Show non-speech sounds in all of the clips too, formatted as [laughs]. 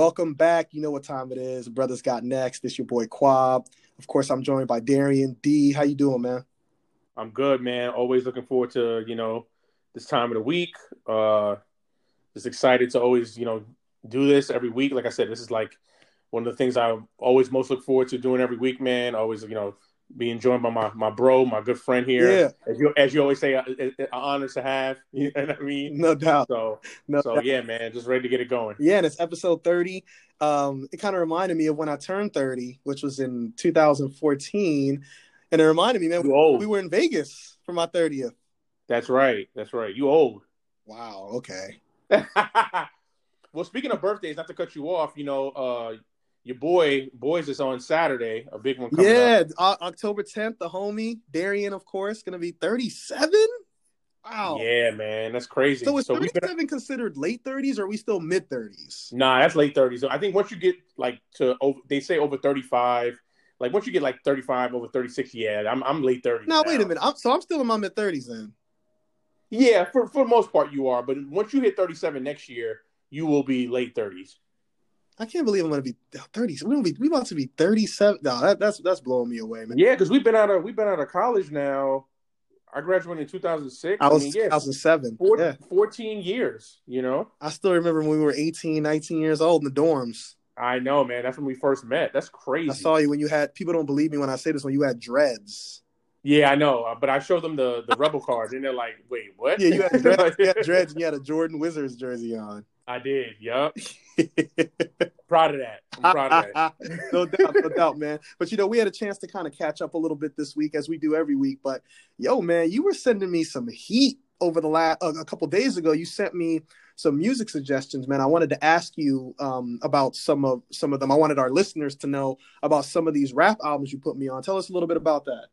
Welcome back. You know what time it is. Brothers got next. It's your boy Quab. Of course, I'm joined by Darian D. How you doing, man? I'm good, man. Always looking forward to you know this time of the week. Uh, just excited to always you know do this every week. Like I said, this is like one of the things I always most look forward to doing every week, man. Always you know being joined by my, my bro, my good friend here. Yeah. As you as you always say, an honor to have. [laughs] You know what I mean? No doubt. So No so doubt. yeah, man, just ready to get it going. Yeah, and it's episode 30. Um, it kind of reminded me of when I turned 30, which was in 2014. And it reminded me, man, old. we were in Vegas for my 30th. That's right. That's right. You old. Wow. Okay. [laughs] well, speaking of birthdays, not to cut you off, you know, uh, your boy boys is on Saturday, a big one coming up. Yeah, O- October 10th, the homie Darian, of course, going to be 37. Wow. Yeah, man, that's crazy. So is so been 37 considered late 30s or are we still mid 30s? Nah, that's late thirties. I think once you get like to over, they say over thirty five. Like once you get like thirty five over thirty six, yeah, I'm I'm late thirties. No, wait a minute. I'm, so I'm still in my mid 30s then. Yeah, for for the most part you are, but once you hit thirty seven next year, you will be late thirties. I can't believe I'm going to be 30. We're to be we about to be 37. No, that, that's that's blowing me away, man. Yeah, because we've been out of we've been out of college now. I graduated in two thousand six. I was mean, yeah, 2007. four- Yeah. 14 years. You know, I still remember when we were 18, 19 years old in the dorms. I know, man. That's when we first met. That's crazy. I saw you when you had people don't believe me when I say this when you had dreads. Yeah, I know. uh, But I showed them the the [laughs] rebel card, and they're like, "Wait, what?" Yeah, you had dreads, [laughs] you had dreads and you had a Jordan Wizards jersey on. I did. Yup. [laughs] Proud of that. I'm proud of that. [laughs] no doubt, no doubt, man. But you know, we had a chance to kind of catch up a little bit this week as we do every week. But yo, man, you were sending me some heat over the last uh, a couple days ago. You sent me some music suggestions, man. I wanted to ask you um, about some of some of them. I wanted our listeners to know about some of these rap albums you put me on. Tell us a little bit about that.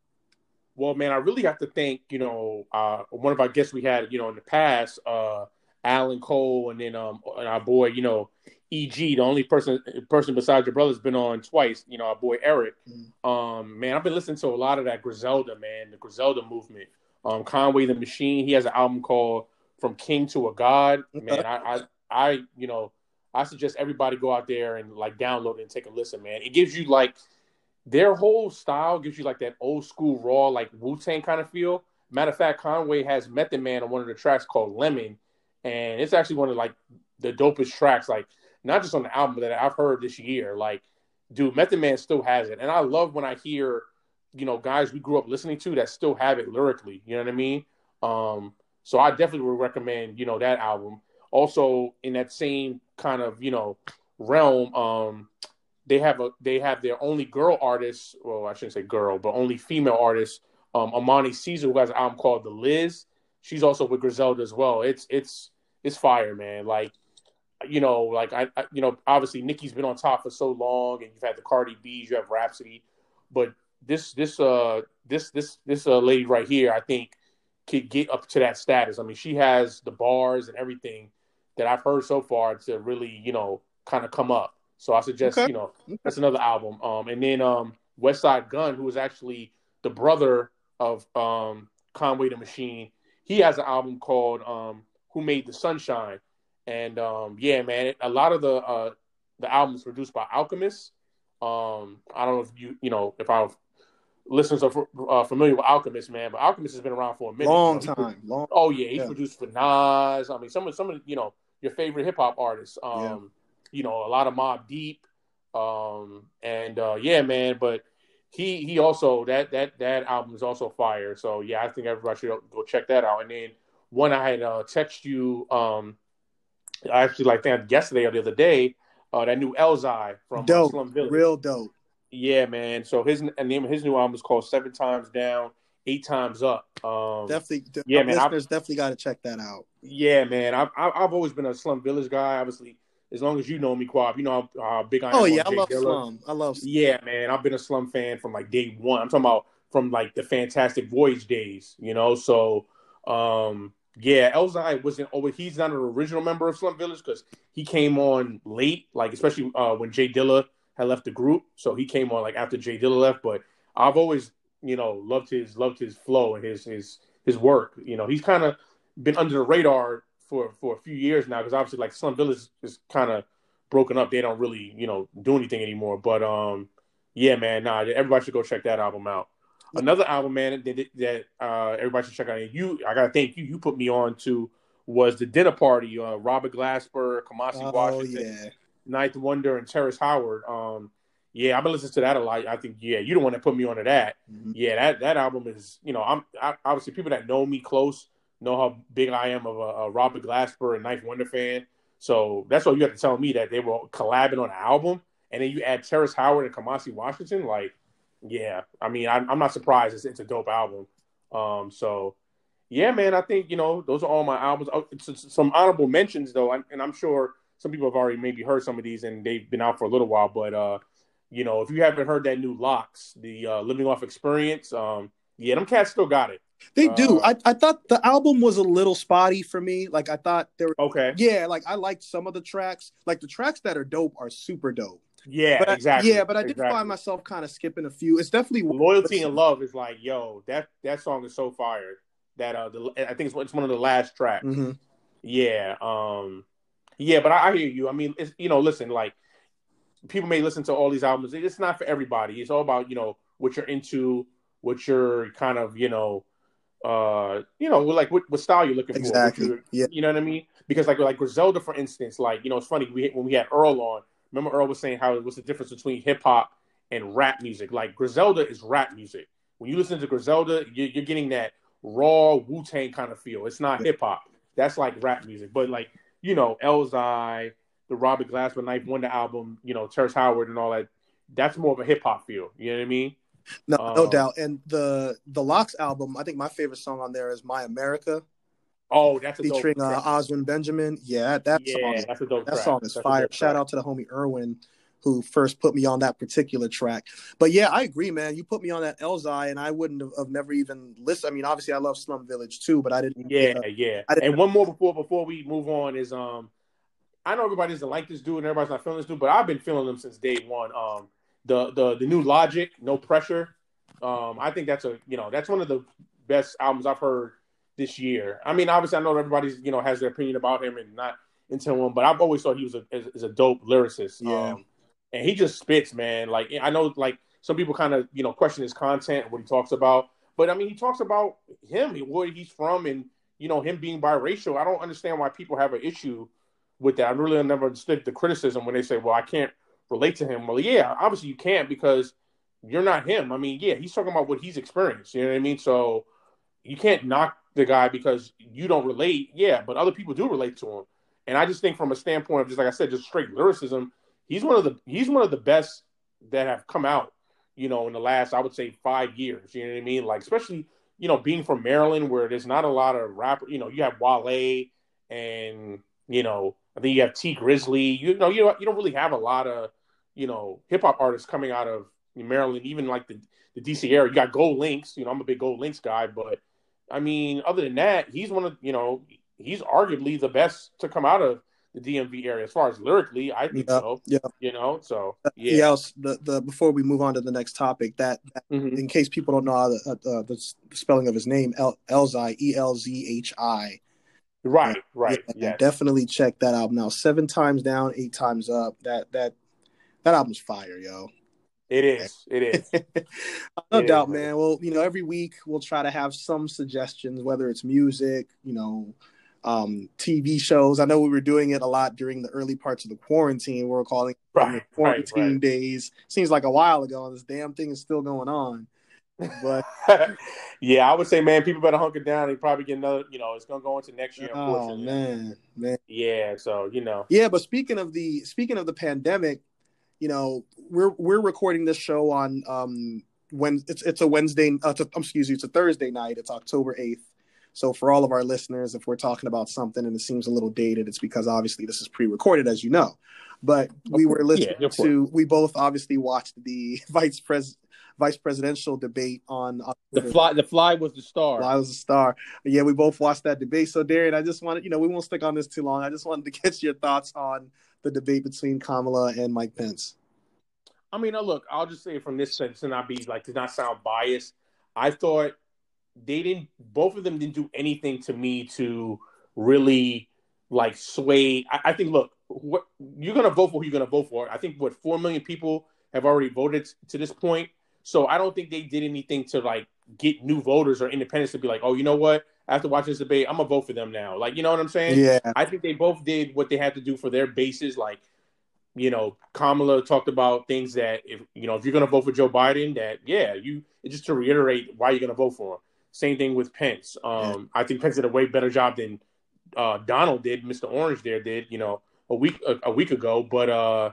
Well, man, I really have to thank, you know, uh, one of our guests we had, you know, in the past, uh, Alan Cole, and then um, and our boy, you know, EG, the only person person besides your brother's been on twice, you know, our boy Eric. Mhm. Um, man, I've been listening to a lot of that Griselda, man, the Griselda movement. Um, Conway the Machine, he has an album called From King to a God. Man, I, I, I, you know, I suggest everybody go out there and like download it and take a listen, man. It gives you like their whole style gives you like that old school raw, like Wu Tang kind of feel. Matter of fact, Conway has Method Man on one of the tracks called Lemon, and it's actually one of like the dopest tracks, like not just on the album that I've heard this year. Like, dude, Method Man still has it, and I love when I hear, you know, guys we grew up listening to that still have it lyrically. You know what I mean? Um, so I definitely would recommend, you know, that album. Also, in that same kind of, you know, realm, um, they have a they have their only girl artist. Well, I shouldn't say girl, but only female artist. Um, Armani Caesar, who has an album called The Liz. She's also with Griselda as well. It's it's it's fire, man. Like you know, like I, I you know, obviously Nicki's been on top for so long, and you've had the Cardi B's, you have Rapsody, but this this uh this this this uh lady right here, I think could get up to that status. I mean, she has the bars and everything that I've heard so far to really, you know, kind of come up. So I suggest, Okay. you know, that's another album. Um, and then um, Westside Gunn, who is actually the brother of um, Conway the Machine, he has an album called um, "Who Made the Sunshine," and um, yeah, man, a lot of the uh, the albums produced by Alchemist. Um, I don't know if you you know if our listeners are uh, familiar with Alchemist, man, but Alchemist has been around for a minute. Long You know, time. Long. Oh yeah, he Yeah. produced for Nas. I mean, some of some of you know your favorite hip hop artists. Um, Yeah. you know, a lot of Mobb Deep. Um, and uh, yeah, man. But he he also that that that album is also fire. So yeah, I think everybody should go check that out. And then one I had uh, text you. Um, I actually like that yesterday or the other day. Uh, that new Elzhi from uh, Dope. Slum Village. Real dope. Yeah, man. So his and name of his new album is called Seven Times Down, Eight Times Up. Um, Definitely. yeah, man, Listeners definitely got to check that out. yeah, man. I've I've I've always been a Slum Village guy. Obviously, as long as you know me, Quab, you know how, how big I am. Oh yeah, I Jay love Dilla. Slum. I love. Yeah, man. I've been a Slum fan from like day one. I'm talking about from like the Fantastic Voyage days. You know, so um, yeah, Elzhi wasn't always. He's not an original member of Slum Village because he came on late, like especially uh, when J Dilla had left the group. So he came on like after J Dilla left. But I've always, you know, loved his loved his flow and his his his work. You know, he's kind of been under the radar for for a few years now because obviously like Slum Village is kind of broken up. They don't really, you know, do anything anymore. But um, yeah, man, nah, everybody should go check that album out. Another album, man, that, that uh, everybody should check out. And you, I gotta thank you. You put me on to was the dinner party. Uh, Robert Glasper, Kamasi oh, Washington, yeah. Ninth Wonder, and Terrence Howard. Um, yeah, I've been listening to that a lot. I think, yeah, you don't want to put me on to that. Mm-hmm. Yeah, that that album is, you know, I'm I, obviously people that know me close know how big I am of a, a Robert Glasper and Ninth Wonder fan. So that's why you have to tell me that they were collabing on an album, and then you add Terrence Howard and Kamasi Washington. Like, yeah, I mean, I, am not surprised. It's, it's, a dope album. Um, so yeah, man, I think you know those are all my albums. Oh, some honorable mentions though, and I'm sure some people have already maybe heard some of these and they've been out for a little while. But uh, you know, if you haven't heard that new LOX, the uh, Living Off Experience, um, yeah, them cats still got it. They do. Uh, I, I thought the album was a little spotty for me. Like I thought there were okay. Yeah, like I liked some of the tracks. Like the tracks that are dope are super dope. Yeah, but exactly. I, yeah, but I did exactly. find myself kind of skipping a few. It's definitely loyalty and love is like, yo, that that song is so fired. That uh, the, I think it's, it's one of the last tracks. Mm-hmm. Yeah, um, yeah, but I, I hear you. I mean, it's you know, listen, like people may listen to all these albums. It's not for everybody. It's all about you know what you're into, what you're kind of you know uh, you know, like what, what style you're looking exactly. for. yeah. You know what I mean? Because like like Griselda, for instance, like you know, it's funny we when we had Earl on. Remember Earl was saying how what's the difference between hip hop and rap music? Like Griselda is rap music. When you listen to Griselda, you're, you're getting that raw Wu Tang kind of feel. It's not hip hop. That's like rap music. But like you know, Elzhi, the Robert Glasper Ninth Wonder album, you know, Terrence Howard and all that. That's more of a hip hop feel. You know what I mean? No, um, no doubt. And the the LOX album, I think my favorite song on there is "My America." Oh, that's featuring uh, Oswin Benjamin. Yeah, that yeah, song. Is, that's a dope that track. song is that's fire. Shout out to the homie Irwin who first put me on that particular track. But yeah, I agree, man. You put me on that Elzhi, and I wouldn't have, have never even listened. I mean, obviously, I love Slum Village too, but I didn't. Yeah, uh, yeah. Didn't, and one more before before we move on is um, I know everybody doesn't like this dude and everybody's not feeling this dude, but I've been feeling him since day one. Um, the the the new Logic, No Pressure. Um, I think that's a you know that's one of the best albums I've heard this year. I mean, obviously, I know everybody's you know has their opinion about him and not into him, but I've always thought he was a is, a dope lyricist. Yeah, um, and he just spits, man. Like I know, like some people kind of you know question his content and what he talks about, but I mean, he talks about him, where he's from, and you know him being biracial. I don't understand why people have an issue with that. I really never understood the criticism when they say, "Well, I can't relate to him." Well, yeah, obviously you can't because you're not him. I mean, yeah, he's talking about what he's experienced. You know what I mean? So you can't knock the guy because you don't relate. Yeah, but other people do relate to him. And I just think from a standpoint of just like I said, just straight lyricism, he's one of the he's one of the best that have come out, you know, in the last I would say five years. You know what I mean? Like especially, you know, being from Maryland where there's not a lot of rapper, you know, you have Wale and you know, I think you have Tee Grizzley. You know, you you don't really have a lot of, you know, hip hop artists coming out of Maryland, even like the, the DC area. You got Gold Links. You know, I'm a big Gold Links guy, but I mean, other than that, he's one of you know he's arguably the best to come out of the DMV area as far as lyrically. I think yeah, so. Yeah, you know, so uh, yeah. yeah the the before we move on to the next topic, that, that mm-hmm. in case people don't know the, uh, the spelling of his name, El, Elzhi, E L Z H I. Right, right. Yeah, yes. definitely check that album now. Seven times down, eight times up. That that that album's fire, yo. It is. It is. [laughs] no it doubt, is, man. Well, you know, every week we'll try to have some suggestions, whether it's music, you know, um, TV shows. I know we were doing it a lot during the early parts of the quarantine. We we're calling right, quarantine right, right. days. Seems like a while ago, and this damn thing is still going on. But [laughs] yeah, I would say, man, people better hunker down. They probably get another. You know, it's gonna go into next year. Oh man, man. Yeah. So you know. Yeah, but speaking of the speaking of the pandemic, you know, we're we're recording this show on um when it's it's a Wednesday. Uh, it's a, excuse me, it's a Thursday night. It's October eighth. So for all of our listeners, if we're talking about something and it seems a little dated, it's because obviously this is pre-recorded, as you know. But we were listening yeah, to. We both obviously watched the [laughs] vice pres vice presidential debate on, on the fly. The fly was the star. Fly was the star. Yeah, we both watched that debate. So Darian, I just wanted, you know, we won't stick on this too long. I just wanted to [laughs] get your thoughts on the debate between Kamala and Mike Pence. I mean, look, I'll just say from this sense to not be like to not sound biased. I thought they didn't. Both of them didn't do anything to me to really like sway. I, I think. Look, what you're gonna vote for who you're gonna vote for. I think what four million people have already voted to this point. So I don't think they did anything to like get new voters or independents to be like, oh, you know what? After watching this debate, I'm gonna vote for them now. Like, you know what I'm saying? Yeah. I think they both did what they had to do for their bases. Like, you know, Kamala talked about things that if you know if you're gonna vote for Joe Biden, that yeah, you just to reiterate why you're gonna vote for him. Same thing with Pence. Um, yeah. I think Pence did a way better job than uh, Donald did, Mr. Orange there did, you know, a week a, a week ago. But uh,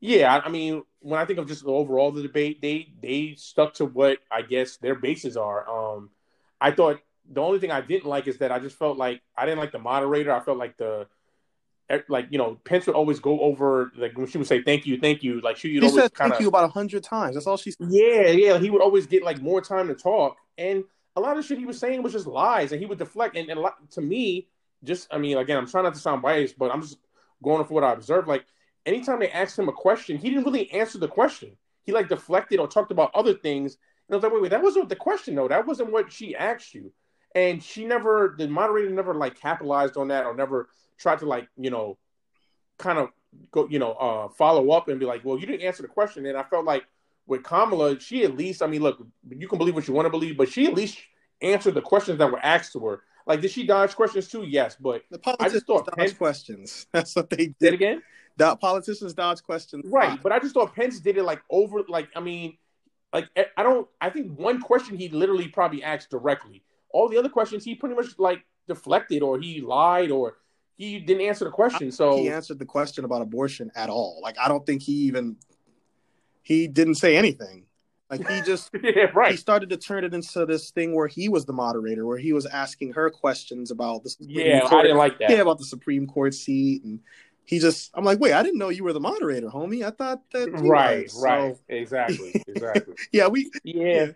yeah, I, I, mean, when I think of just the overall the debate, they they stuck to what I guess their bases are. Um, I thought the only thing I didn't like is that I just felt like I didn't like the moderator. I felt like the like you know Pence would always go over like when she would say thank you, thank you, like she would always said kinda, thank you about a hundred times. That's all she said. Yeah, yeah. He would always get like more time to talk, and a lot of shit he was saying was just lies, and he would deflect. And, and a lot, to me, just I mean, again, I'm trying not to sound biased, but I'm just going off what I observed. Like anytime they asked him a question, he didn't really answer the question. He like deflected or talked about other things. And I was like, wait, wait, that wasn't the question though. That wasn't what she asked you. And she never, the moderator never like capitalized on that or never tried to like, you know, kind of go, you know, uh, follow up and be like, well, you didn't answer the question. And I felt like with Kamala, she at least, I mean, look, you can believe what you want to believe, but she at least answered the questions that were asked to her. Like, did she dodge questions too? Yes, but the politicians I just thought dodge Pence... questions. [laughs] That's what they did. did again. The politicians dodge questions, right? But I just thought Pence did it like over. Like, I mean, like I don't. I think one question he literally probably asked directly. All the other questions he pretty much like deflected or he lied or he didn't answer the question. So he answered the question about abortion at all. Like I don't think he even he didn't say anything. Like he just [laughs] yeah, right. He started to turn it into this thing where he was the moderator, where he was asking her questions about the Supreme yeah, Court. I didn't like that. Yeah, about the Supreme Court seat, and he just I'm like, wait, I didn't know you were the moderator, homie. I thought that right, was. right, so, exactly, exactly. [laughs] yeah, we yeah.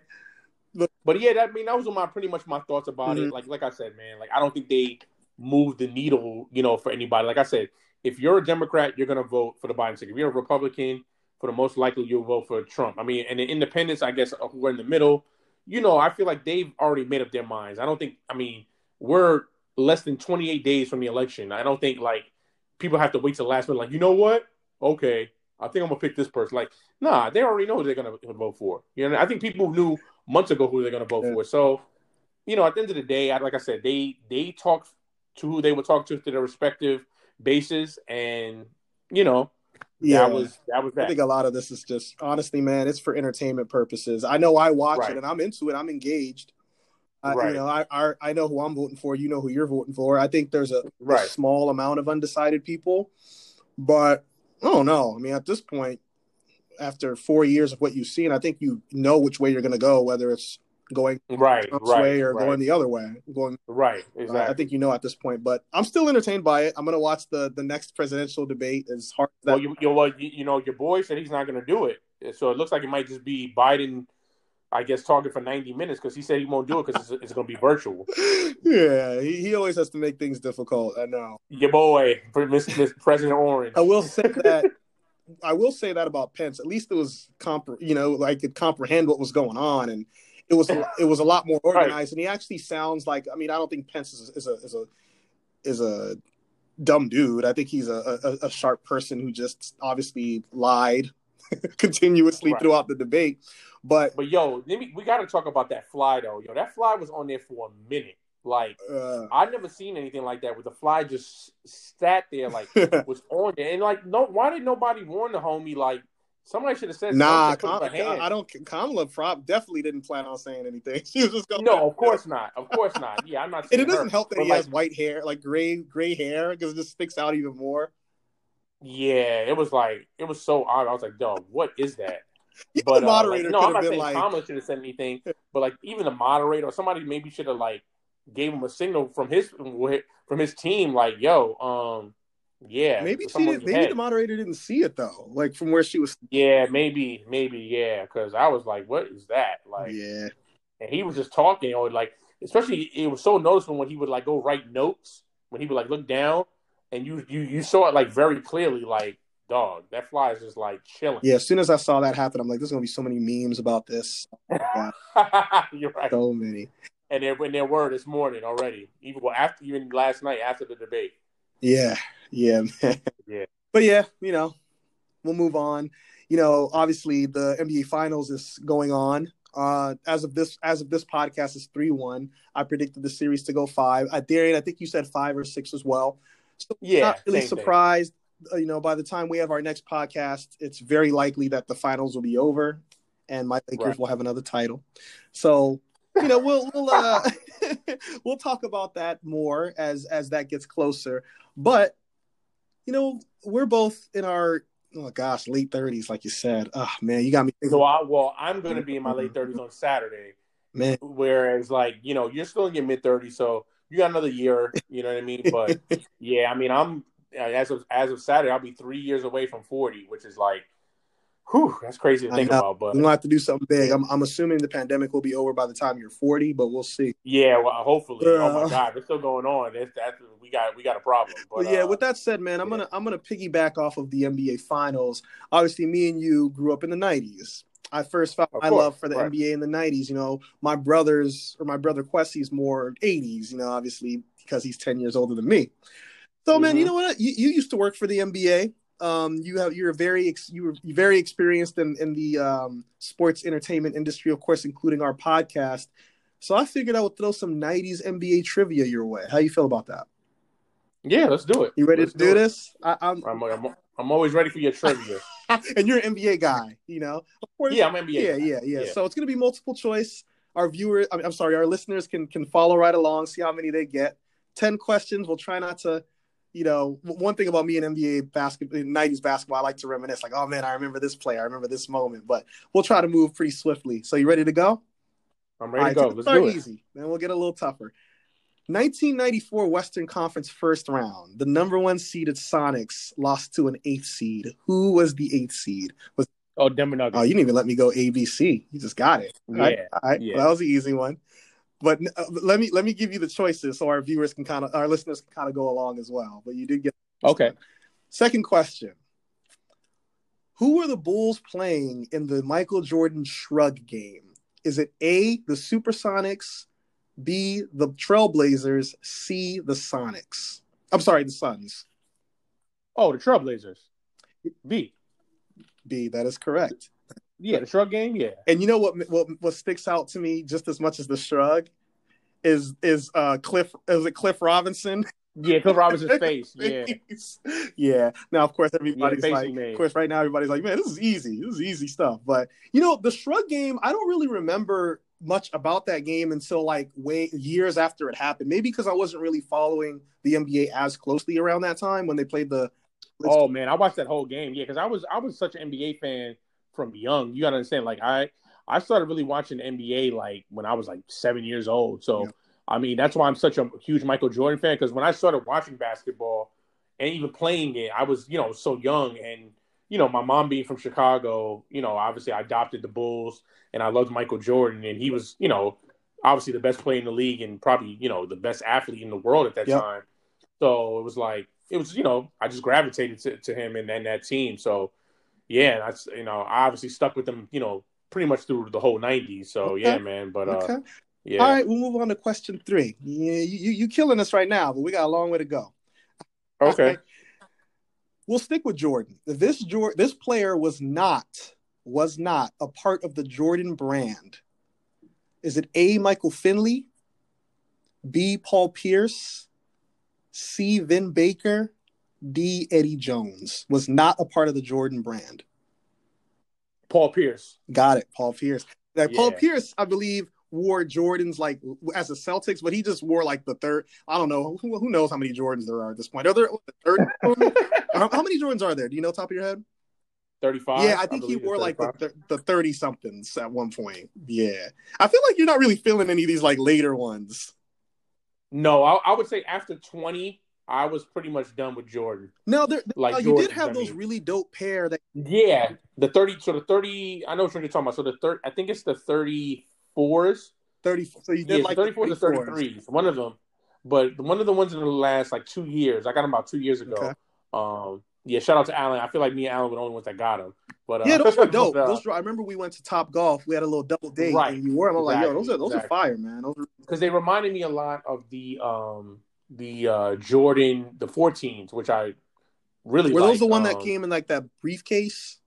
But yeah, that I mean that was my pretty much my thoughts about mm-hmm. it. Like like I said, man, like I don't think they move the needle, you know, for anybody. Like I said, if you're a Democrat, you're gonna vote for the Biden ticket. If you're a Republican, for the most likely you'll vote for Trump. I mean, and the independents, I guess, who are in the middle, you know, I feel like they've already made up their minds. I don't think, I mean, we're less than 28 days from the election. I don't think like people have to wait till the last minute, like, you know what? Okay, I think I'm gonna pick this person. Like, nah, they already know who they're gonna vote for. You know, I think people knew months ago who they're gonna vote yeah. for. So, you know, at the end of the day, I, like I said, they they talk to who they would talk to to their respective bases, and you know, yeah, that was that was that. I think a lot of this is just honestly, man, it's for entertainment purposes. I know I watch right. it and I'm into it. I'm engaged. Right. you know, I, I, I know who I'm voting for. You know who you're voting for. I think there's a, right. a small amount of undecided people, but I don't know. I mean, at this point, after four years of what you've seen, I think you know which way you're going to go, whether it's going right, Trump's right, way or right. going the other way. Going right, exactly. Uh, I think you know at this point, but I'm still entertained by it. I'm going to watch the the next presidential debate. As hard as well, you, you, well, you, you know, your boy said he's not going to do it, so it looks like it might just be Biden. I guess talking for 90 minutes because he said he won't do it because it's, it's going to be virtual. [laughs] yeah, he, he always has to make things difficult. I know. Your boy, Mr. President Orange. I will say that. I will say that about Pence. At least it was comp- you know, like could comprehend what was going on and it was it was a lot more organized, right. and he actually sounds like. I mean, I don't think Pence is, is a is a is a dumb dude. I think he's a, a, a sharp person who just obviously lied [laughs] continuously right. throughout the debate. But but yo, me, we got to talk about that fly though. Yo, that fly was on there for a minute. Like uh, I never seen anything like that. Where the fly just sat there, like [laughs] was on there, and like no, why did nobody warn the homie? Like Somebody should have said. Nah, I don't. Kamala prop definitely didn't plan on saying anything. [laughs] She was just going. No, of course not. Of course not. Yeah, I'm not. and it doesn't her, help that he like, has white hair, like gray gray hair, because it just sticks out even more. Yeah, it was like it was so odd. I was like, "Dog, what is that?" [laughs] but the moderator uh, like, no, I'm not saying like... Kamala should have said anything, but like even the moderator or somebody maybe should have like gave him a signal from his from his team, like, "Yo, um." Yeah, maybe she did, maybe the moderator didn't see it though, like from where she was. Yeah, maybe, maybe, yeah, because I was like, "What is that?" Like, yeah, and he was just talking, or like, especially it was so noticeable when he would like go write notes when he would like look down, and you you you saw it like very clearly, like, dog, that fly is just like chilling. Yeah, as soon as I saw that happen, I'm like, "There's gonna be so many memes about this." [laughs] You're right, so many. And there, when there were this morning already, even well after even last night after the debate. Yeah, yeah, man. Yeah. But yeah, you know, we'll move on. You know, obviously the NBA Finals is going on. Uh, as of this, as of this podcast is three one. I predicted the series to go five. I Darian, I think you said five or six as well. So Yeah, not really surprised. thing. Uh, you know, by the time we have our next podcast, it's very likely that the finals will be over, and my Lakers Right. will have another title. So you know, we'll we'll uh, [laughs] we'll talk about that more as as that gets closer. But you know, we're both in our oh gosh, late thirties, like you said. Oh man, you got me thinking. So I well, I'm gonna be in my late thirties on Saturday. Man, Whereas like, you know, you're still in your mid thirties, so you got another year, you know what I mean? But [laughs] yeah, I mean I'm as of as of Saturday, I'll be three years away from forty, which is like whew, that's crazy to think about. But we gonna have to do something big. I'm I'm assuming the pandemic will be over by the time you're 40, but we'll see. yeah, well hopefully. Oh Uh, my god, it's still going on. That's that's we got we got a problem. But yeah, uh, with that said, man, I'm yeah. gonna I'm gonna piggyback off of the NBA Finals. Obviously, me and you grew up in the '90s. I first found my love for the right. NBA in the '90s. You know, my brothers or my brother Quessy's more '80s. You know, obviously because he's 10 years older than me. So, man, Mhm. you know what? You, you used to work for the NBA. Um, you have you're very ex, you were very experienced in in the um, sports entertainment industry, of course, including our podcast. So I figured I would throw some '90s NBA trivia your way. How you feel about that? yeah, let's do it. You ready Let's to do it. this? I, I'm, I'm, I'm I'm always ready for your trivia. [laughs] and you're an NBA guy, you know. Of course, yeah, I'm NBA. yeah, guy. yeah, yeah, Yeah. So it's gonna be multiple choice. Our viewers, I mean, I'm sorry, our listeners can can follow right along, see how many they get. Ten questions. We'll try not to, you know, one thing about me and NBA basketball, '90s basketball, I like to reminisce. Like, oh man, I remember this play, I remember this moment. But we'll try to move pretty swiftly. So you ready to go? I'm ready right, to go. Let's do it. easy. Then we'll get a little tougher. 1994 Western Conference first round. The number one seeded Sonics lost to an eighth seed. Who was the eighth seed? Was Oh, Denver Nuggets. oh, you didn't even let me go ABC. You just got it. All right, Yeah, all right. yeah. Well, that was the easy one. But uh, let me let me give you the choices so our viewers can kind of our listeners can kind of go along as well. But you did get Okay. Second question. Who were the Bulls playing in the Michael Jordan shrug game? Is it A, the Supersonics, B, the Trailblazers, C, the Sonics? I'm sorry, the Suns. Oh, the Trailblazers. B. B, that is correct. Yeah, the shrug game. Yeah. And you know what what what sticks out to me just as much as the shrug is is uh Cliff is it Cliff Robinson? Yeah, Cliff Robinson's [laughs] face. Yeah. yeah. Now, of course, everybody's face like, of course, right now everybody's like, man, this is easy. This is easy stuff. But you know, the shrug game, I don't really remember much about that game until like way years after it happened. Maybe because I wasn't really following the NBA as closely around that time when they played the. Oh man, I watched that whole game. Yeah, because I was I was such an NBA fan from young. You gotta understand. Like I I started really watching NBA like when I was like seven years old. So Yeah. I mean that's why I'm such a huge Michael Jordan fan. Because when I started watching basketball and even playing it, I was you know so young and you know my mom being from Chicago. You know obviously I adopted the Bulls and I loved Michael Jordan and he was you know obviously the best player in the league and probably you know the best athlete in the world at that Yep. time. So it was like it was you know I just gravitated to, to him and, and that team. So yeah, that's you know I obviously stuck with them you know pretty much through the whole '90s. So Okay. yeah, man. But uh, yeah, All right, we'll move on to question three. Yeah, you, you you killing us right now, but we got a long way to go. okay. We'll stick with Jordan. This Jor- this player was not was not a part of the Jordan brand. Is it A. Michael Finley, B. Paul Pierce, C. Vin Baker, D. Eddie Jones? Was not a part of the Jordan brand. Paul Pierce. Got it, Paul Pierce. Now, Paul Pierce, I believe, wore Jordans like as a Celtics, but he just wore like the third. I don't know who, who knows how many Jordans there are at this point. Are there the third? [laughs] how, how many Jordans are there? Do you know top of your head? Thirty-five. yeah, I think he wore like the the thirty somethings at one point. Yeah, I feel like you're not really feeling any of these like later ones. No, I, I would say after twenty, I was pretty much done with Jordan. No, there, Like uh, you did have I those mean. really dope pair that Yeah, the thirty. So the thirty. I know what you're talking about. So the third. I think it's the thirty-fours. thirty. So you did Yeah, like the 34s or 34s. 33s. One of them. But one of the ones in the last like two years. I got them about two years ago. Okay. Um, yeah, shout out to Allen. I feel like me and Allen were the only ones that got them. But uh, Yeah, those were [laughs] dope. but, uh, Those were, I remember we went to Topgolf. We had a little double date, Right. and you wore them. I'm like, yo, those are those are fire, man. Those are because they reminded me a lot of the um the uh, Jordan the 14s, which I really Were those the one that Um, came in like that briefcase?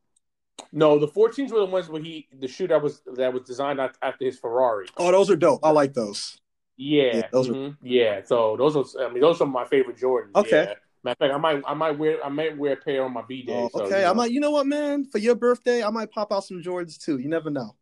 No, the 14s were the ones where he the shoe that was that was designed after his Ferrari. Oh, those are dope. I like those. Yeah, Yeah, those are- mhm, yeah. So those are I mean those are my favorite Jordans. Okay. Yeah. Matter of fact, I might I might wear I might wear a pair on my B day. Oh, so, okay, you I might. You know what, man? For your birthday, I might pop out some Jordans too. You never know.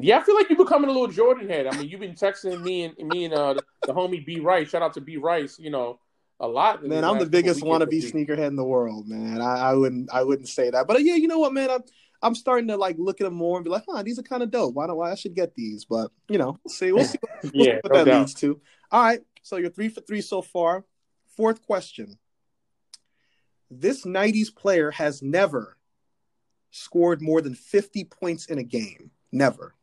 Yeah, I feel like you're becoming a little Jordan head. I mean, you've been texting me and me and uh, the, homie B Rice. Shout out to B Rice. You know, a lot. Man, I'm the biggest wannabe sneakerhead in the world, man. I, I wouldn't, I wouldn't say that, but uh, yeah, you know what, man? I'm, I'm starting to like look at them more and be like, huh, these are kind of dope. Why don't why I should get these? But you know, we'll see. We'll see what, we'll see [laughs] what no that doubt. leads to. All right, so you're three for three so far. Fourth question: This '90s player has never scored more than 50 points in a game. Never.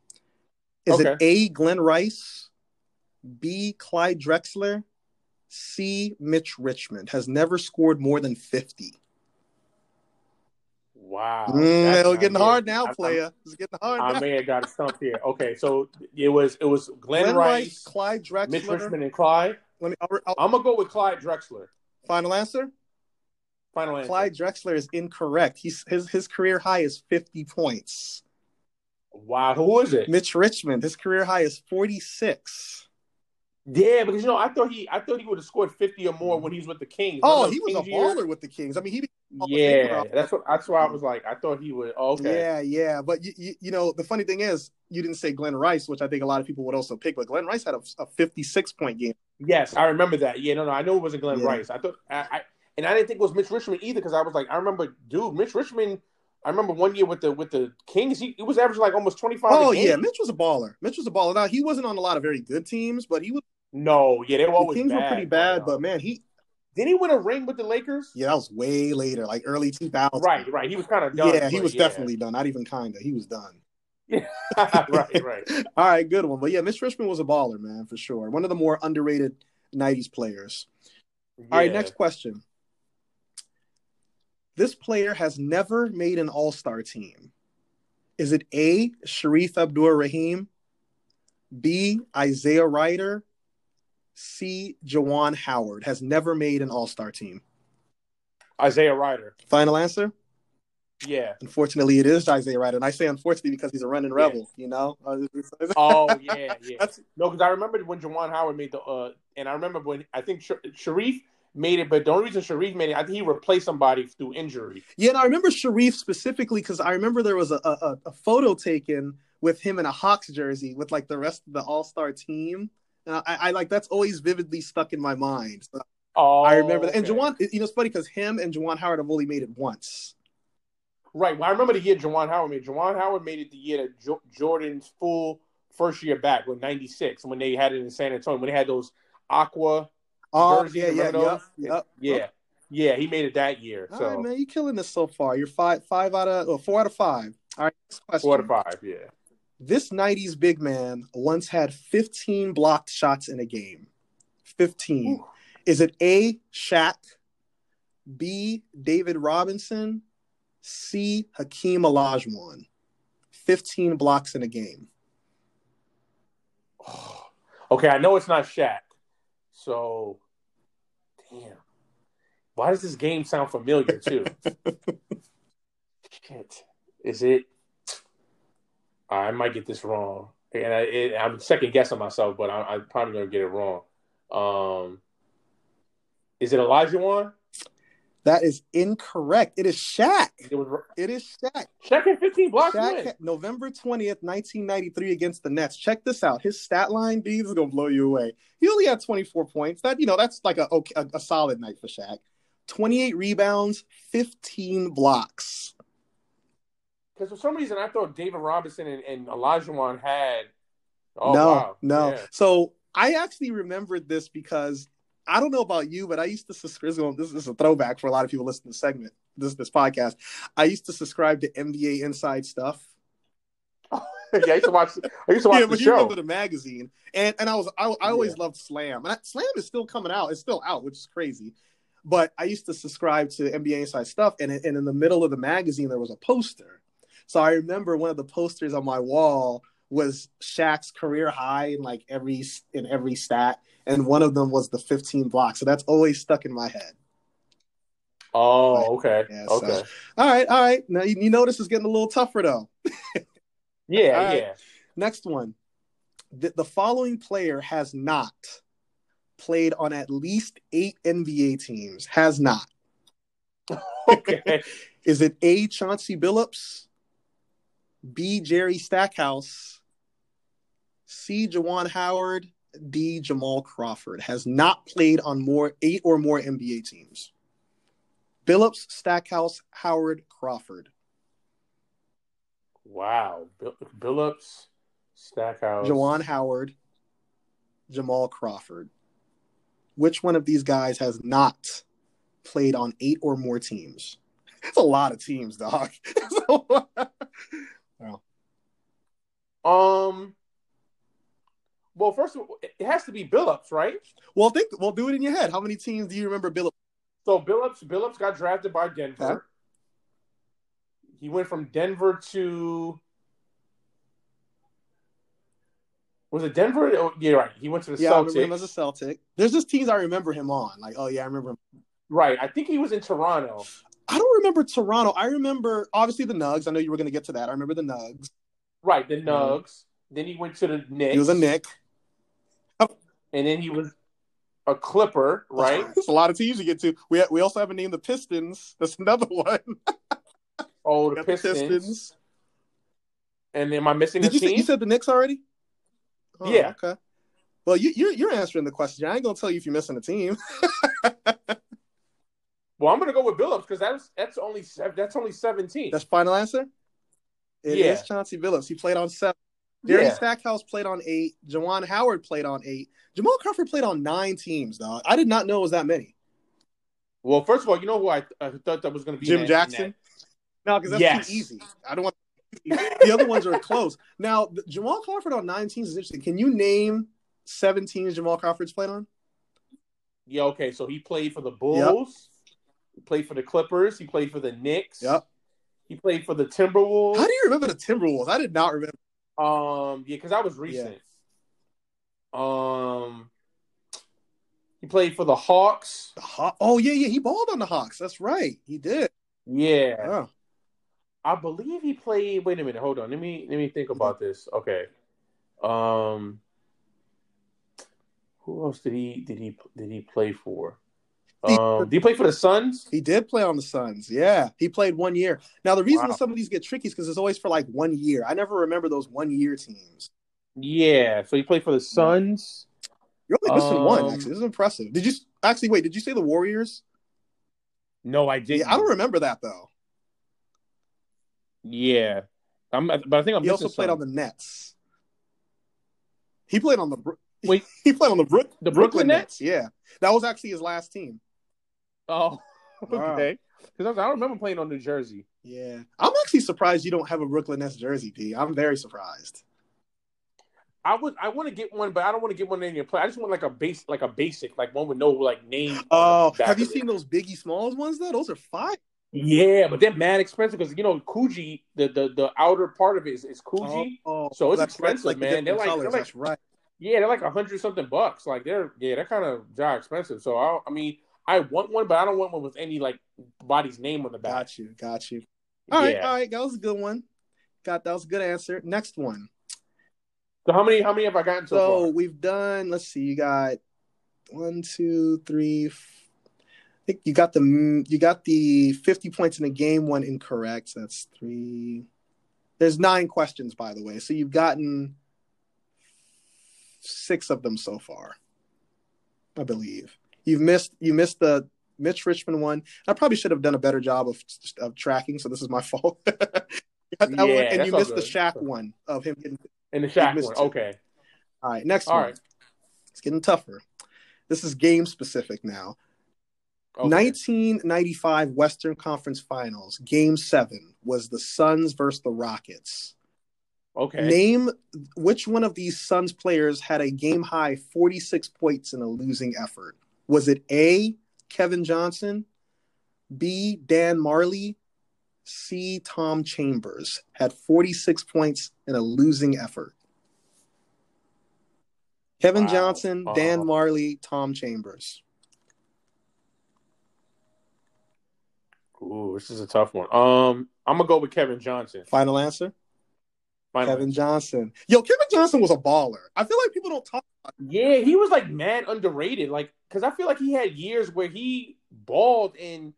Is it A. Glen Rice, B. Clyde Drexler, C. Mitch Richmond? Has never scored more than 50. Wow, Mm, it's getting not hard now, player. It's getting hard I, now. I may have got a stump here. Okay, so it was it was Glen, Glen Rice, Rice, Clyde Drexler. Mitch Richmond, and Clyde. Let me. I'll- I'm gonna go with Clyde Drexler. final answer. Final answer. Clyde Drexler is incorrect. He's his his career high is 50 points. Wow, who is it? Mitch Richmond, his career high is 46. Yeah, because you know, I thought he I thought he would have scored 50 or more when he was with the Kings. Oh, he was a Kings years? baller with the Kings. I mean, he Yeah, that's what that's why I was like. I thought he would. oh, Okay. Yeah, yeah. But you, you, you know, the funny thing is, you didn't say Glen Rice, which I think a lot of people would also pick. But Glen Rice had a, a 56 point game. Yes, I remember that. Yeah, no, no, I know it wasn't Glen Yeah. Rice. I thought, I, I and I didn't think it was Mitch Richmond either because I was like, I remember, dude, Mitch Richmond. I remember one year with the with the Kings, he, he was averaging like almost twenty five. Oh yeah, Mitch was a baller. Mitch was a baller. Now he wasn't on a lot of very good teams, but he was. No, yeah, they were The always Kings bad, were pretty bad, but man, he didn't he win a ring with the Lakers? yeah, that was way later, like early 2000s. Right, right. He was kind of done. Yeah, he was definitely done. Not even kinda. He was done. Yeah, [laughs] right, right. [laughs] All right, good one. But yeah, Mitch Richmond was a baller, man, for sure. One of the more underrated '90s players. All right, next question. This player has never made an All Star team. Is it A. Shareef Abdur-Rahim, B. Isaiah Rider, C. Juwan Howard? Has never made an All Star team. Isaiah Rider. Final answer? Yeah. Unfortunately, it is Isaiah Rider, and I say unfortunately because he's a running rebel. You know. [laughs] Oh yeah, yeah. [laughs] That's- No, because I remember when Juwan Howard made the, uh, and I remember when I think Sh- Shareef made it, but the only reason Shareef made it, I think he replaced somebody through injury. Yeah, and I remember Shareef specifically because I remember there was a, a a photo taken with him in a Hawks jersey with like the rest of the All Star team. And I, I like that's always vividly stuck in my mind. So Oh, I remember that. And okay. Juwan, you know, it's funny because him and Juwan Howard have only made it once. Right. Well, I remember the year Juwan Howard made. Juwan Howard made it the year that jo- Jordan's full first year back with '96 when they had it in San Antonio when they had those aqua. Oh Jersey, yeah, yeah, remember yep, those? yep. Yeah, yeah, he made it that year. All so right, man, you're killing this so far. You're five five out of or four out of five. All right, next question. four to five. Yeah. This '90s big man once had 15 blocked shots in a game. 15. Ooh. Is it A. Shaq, B. David Robinson, C. Hakeem Olajuwon? 15 blocks in a game. [sighs] Okay, I know it's not Shaq. So, damn. Why does this game sound familiar too? [laughs] Shit. Is it? I might get this wrong, and I, it, I'm second guessing myself, but I, I'm probably gonna get it wrong. Um, is it Olajuwon? That is incorrect. It is Shaq. It was It is Shaq. Shaq had 15 blocks. Shaq had- November 20th, 1993 against the Nets. Check this out. His stat line, B, is going to blow you away. He only had 24 points. That, you know, that's like a, okay, a, a solid night for Shaq. 28 rebounds, 15 blocks. Because for some reason I thought David Robinson and, and Olajuwon had. Oh no, wow! no. Yeah. So I actually remembered this because I don't know about you, but I used to subscribe. This is a throwback for a lot of people listening to the segment, this this podcast. I used to subscribe to NBA Inside Stuff. [laughs] yeah, I used to watch. I used to watch yeah, the but you show. remember the magazine, and and I was I, I always Yeah. loved Slam, and I, Slam is still coming out. It's still out, which is crazy. But I used to subscribe to NBA Inside Stuff, and and in the middle of the magazine there was a poster. So I remember one of the posters on my wall was Shaq's career high in like every in every stat, and one of them was the 15 blocks. So that's always stuck in my head. Oh, okay. Yeah, okay. so- All right, all right. Now you, you know this is getting a little tougher though. [laughs] yeah, right. yeah. Next one. The, the following player has not played on at least eight NBA teams. Has not. [laughs] Okay. Is it A. Chauncey Billups, B. Jerry Stackhouse, C. Juwan Howard, D. Jamal Crawford? Has not played on more eight or more NBA teams. Billups, Stackhouse, Howard, Crawford. wow. Bill- Billups, Stackhouse. Juwan Howard, Jamal Crawford. Which one of these guys has not played on eight or more teams? [laughs] It's a lot of teams, dog. [laughs] Um. Well, first of all, it has to be Billups, right? well, think. Well, do it in your head. How many teams do you remember? Billups? So Billups, Billups got drafted by Denver. Okay. He went from Denver to. Was it Denver? Oh, yeah, right. He went to the Yeah, I remember as a Celtic. There's just teams I remember him on. Like, oh yeah, I remember him. Right. I think he was in Toronto. I don't remember Toronto. I remember obviously the Nugs. I know you were going to get to that. I remember the Nugs. Right. The um, Nugs. Then he went to the Knicks. He was a Knick. And then he was a Clipper, right? There's a lot of teams you get to. We we also haven't named the Pistons. That's another [laughs] one. Oh, the Got Pistons. And am I missing Did a you say, team? you said the Knicks already? Oh, Yeah. Okay. Well, you, you're you're answering the question. I ain't gonna tell you if you're missing a team. [laughs] well, I'm gonna go with Billups because that's that's only that's only 17. That's final answer. It is Yeah. Chauncey Billups. He played on seven. Jerry yeah. Stackhouse played on eight. Juwan Howard played on eight. Jamal Crawford played on nine teams, dog. I did not know it was that many. Well, first of all, you know who I, I thought that was gonna be Jim in Jackson. in No, because that's Yes. too easy. I don't want [laughs] the other ones are close. Now, the- Jamal Crawford on nine teams is interesting. Can you name seven teams Jamal Crawford's played on? Yeah. Okay. So he played for the Bulls. He played for the Clippers. He played for the Knicks. Yep. He played for the Timberwolves. How do you remember the Timberwolves? I did not remember. Um, yeah, because that was recent. Um, he played for the Hawks. The Haw- oh yeah, yeah, he balled on the Hawks. That's right, he did. Yeah, Oh, I believe he played. Wait a minute, hold on. Let me let me think about this. Okay. Um, who else did he did he did he play for? Um, did he play for the Suns? he did play on the Suns. Yeah, he played one year. Now the reason Wow. some of these get tricky is because it's always for like one year. I never remember those one year teams. Yeah, so he played for the Suns. You're only missing one. Um, Actually, this is impressive. Did you actually wait? Did you say the Warriors? No, I didn't. Yeah, I don't remember that though. Yeah, I'm, but I think I'm He also played on the Nets. He played on the Wait. [laughs] He played on the Brook The Brooklyn Nets? Yeah, that was actually his last team. Oh, [laughs] okay. Because I don't remember playing on New Jersey. Yeah, I'm actually surprised you don't have a Brooklyn Nets jersey, P. I'm very surprised. I would I want to get one, but I don't want to get one in your play. I just want like a base, like a basic, like one with no like name. Oh, have you of it. seen those Biggie Smalls ones though? Those are fire. Yeah, but they're mad expensive because you know Coogi, the, the the outer part of it is, is oh, Coogi. Oh, So it's that's right, expensive, the man. They're like- colors. they're like- that's right. Yeah, they're like a hundred something bucks. Like they're yeah, they're kind of yeah, expensive. So I I mean I want one, but I don't want one with any like body's name on the back. Got you, got you. All right, yeah. all right. That was a good one. Got that was a good answer. Next one. So how many how many have I gotten so, So far? we've done. Let's see. You got one, two, three. f- I think you got the you got the fifty points in the game. One incorrect. So that's three. There's nine questions, by the way. So you've gotten six of them so far, I believe. You've missed you missed the Mitch Richmond one. I probably should have done a better job of of tracking. So this is my [laughs] fault. [laughs] That one, Yeah, and you missed the good. Shaq one of him getting. [laughs] In the Shaq one. two. Okay. All right, next All one. right. It's getting tougher. This is game specific now. Okay. 1995 Western Conference Finals, Game Seven was the Suns versus the Rockets. Okay. Name which one of these Suns players had a game high 46 points in a losing effort? Was it A. Kevin Johnson, B. Dan Majerle, C. Tom Chambers had 46 points in a losing effort. Kevin Wow. Johnson, Dan. Majerle, Tom Chambers. Ooh, this is a tough one. Um, I'm gonna go with Kevin Johnson. Final answer? Finally. Kevin Johnson. Yo, Kevin Johnson was a baller. I feel like people don't talk Yeah, he was like mad underrated. Like, cause I feel like he had years where he balled and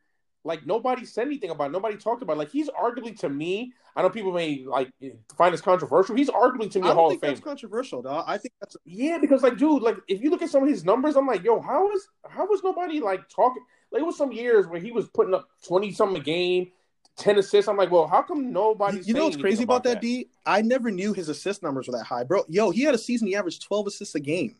like nobody said anything about. It. Nobody talked about. It. Like, he's arguably to me. I know people may like find this controversial. He's arguably to me I a Hall don't of think that's Famer. controversial, dog. I think that's Yeah, because like, dude, like if you look at some of his numbers, I'm like, yo, how is how was nobody like talking? Like, it was some years where he was putting up twenty something a game, ten assists. I'm like, well, how come nobody? you know what's crazy about that, D? I never knew his assist numbers were that high, bro. Yo, he had a season he averaged 12 assists a game.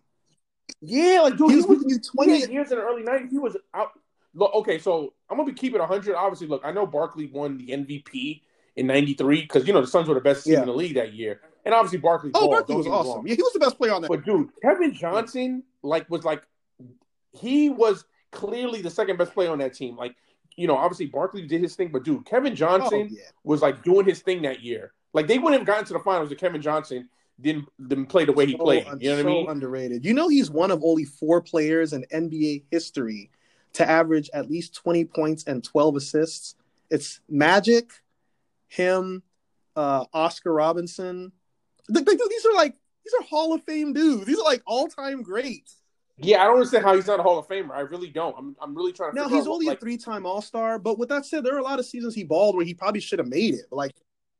Yeah, like dude, He he was was, you 20 years in the early '90s. He was out. Look, okay, so I'm gonna be keeping 100. Obviously, look, I know Barkley won the MVP in '93 because you know the Suns were the best team Yeah. in the league that year, and obviously Barkley. Oh, Barkley was awesome. wrong. Yeah, he was the best player on that. But dude, Kevin Johnson like was like he was clearly the second best player on that team. Like you know, obviously Barkley did his thing, but dude, Kevin Oh, Johnson yeah. was like doing his thing that year. Like they wouldn't have gotten to the finals if Kevin Johnson didn't didn't play the way he played. You know what so I mean? underrated. You know, he's one of only four players in NBA history to average at least 20 points and 12 assists. It's Magic, him, uh, Oscar Robertson. Th- th- These are like these are Hall of Fame dudes. These are like all time greats. Yeah, I don't understand how he's not a Hall of Famer. I really don't. I'm, I'm really trying to. Figure he's out what, only like, a three time All Star, but with that said, there are a lot of seasons he balled where he probably should have made it. Like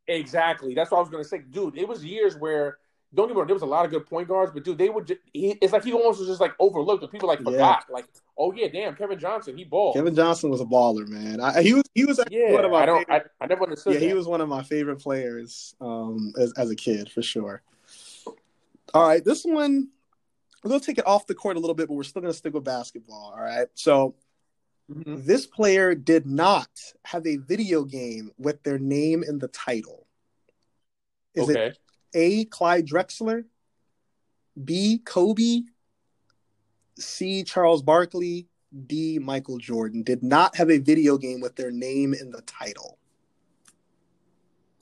exactly. That's what I was gonna say, dude. It was years where don't get me wrong, there was a lot of good point guards, but dude, they would. Just, he, it's like he almost was just like overlooked, and people like Yeah. forgot. Like, oh yeah, damn, Kevin Johnson, he balled. Kevin Johnson was a baller, man. I, he was he was yeah, one of my I don't. favorite- I, I never understood. yeah, that. he was one of my favorite players um, as, as a kid for sure. All right, this one we're gonna take it off the court a little bit, but we're still gonna stick with basketball. All right, so Mhm. this player did not have a video game with their name in the title. Is okay. it A. Clyde Drexler, B. Kobe, C. Charles Barkley, D. Michael Jordan? Did not have a video game with their name in the title.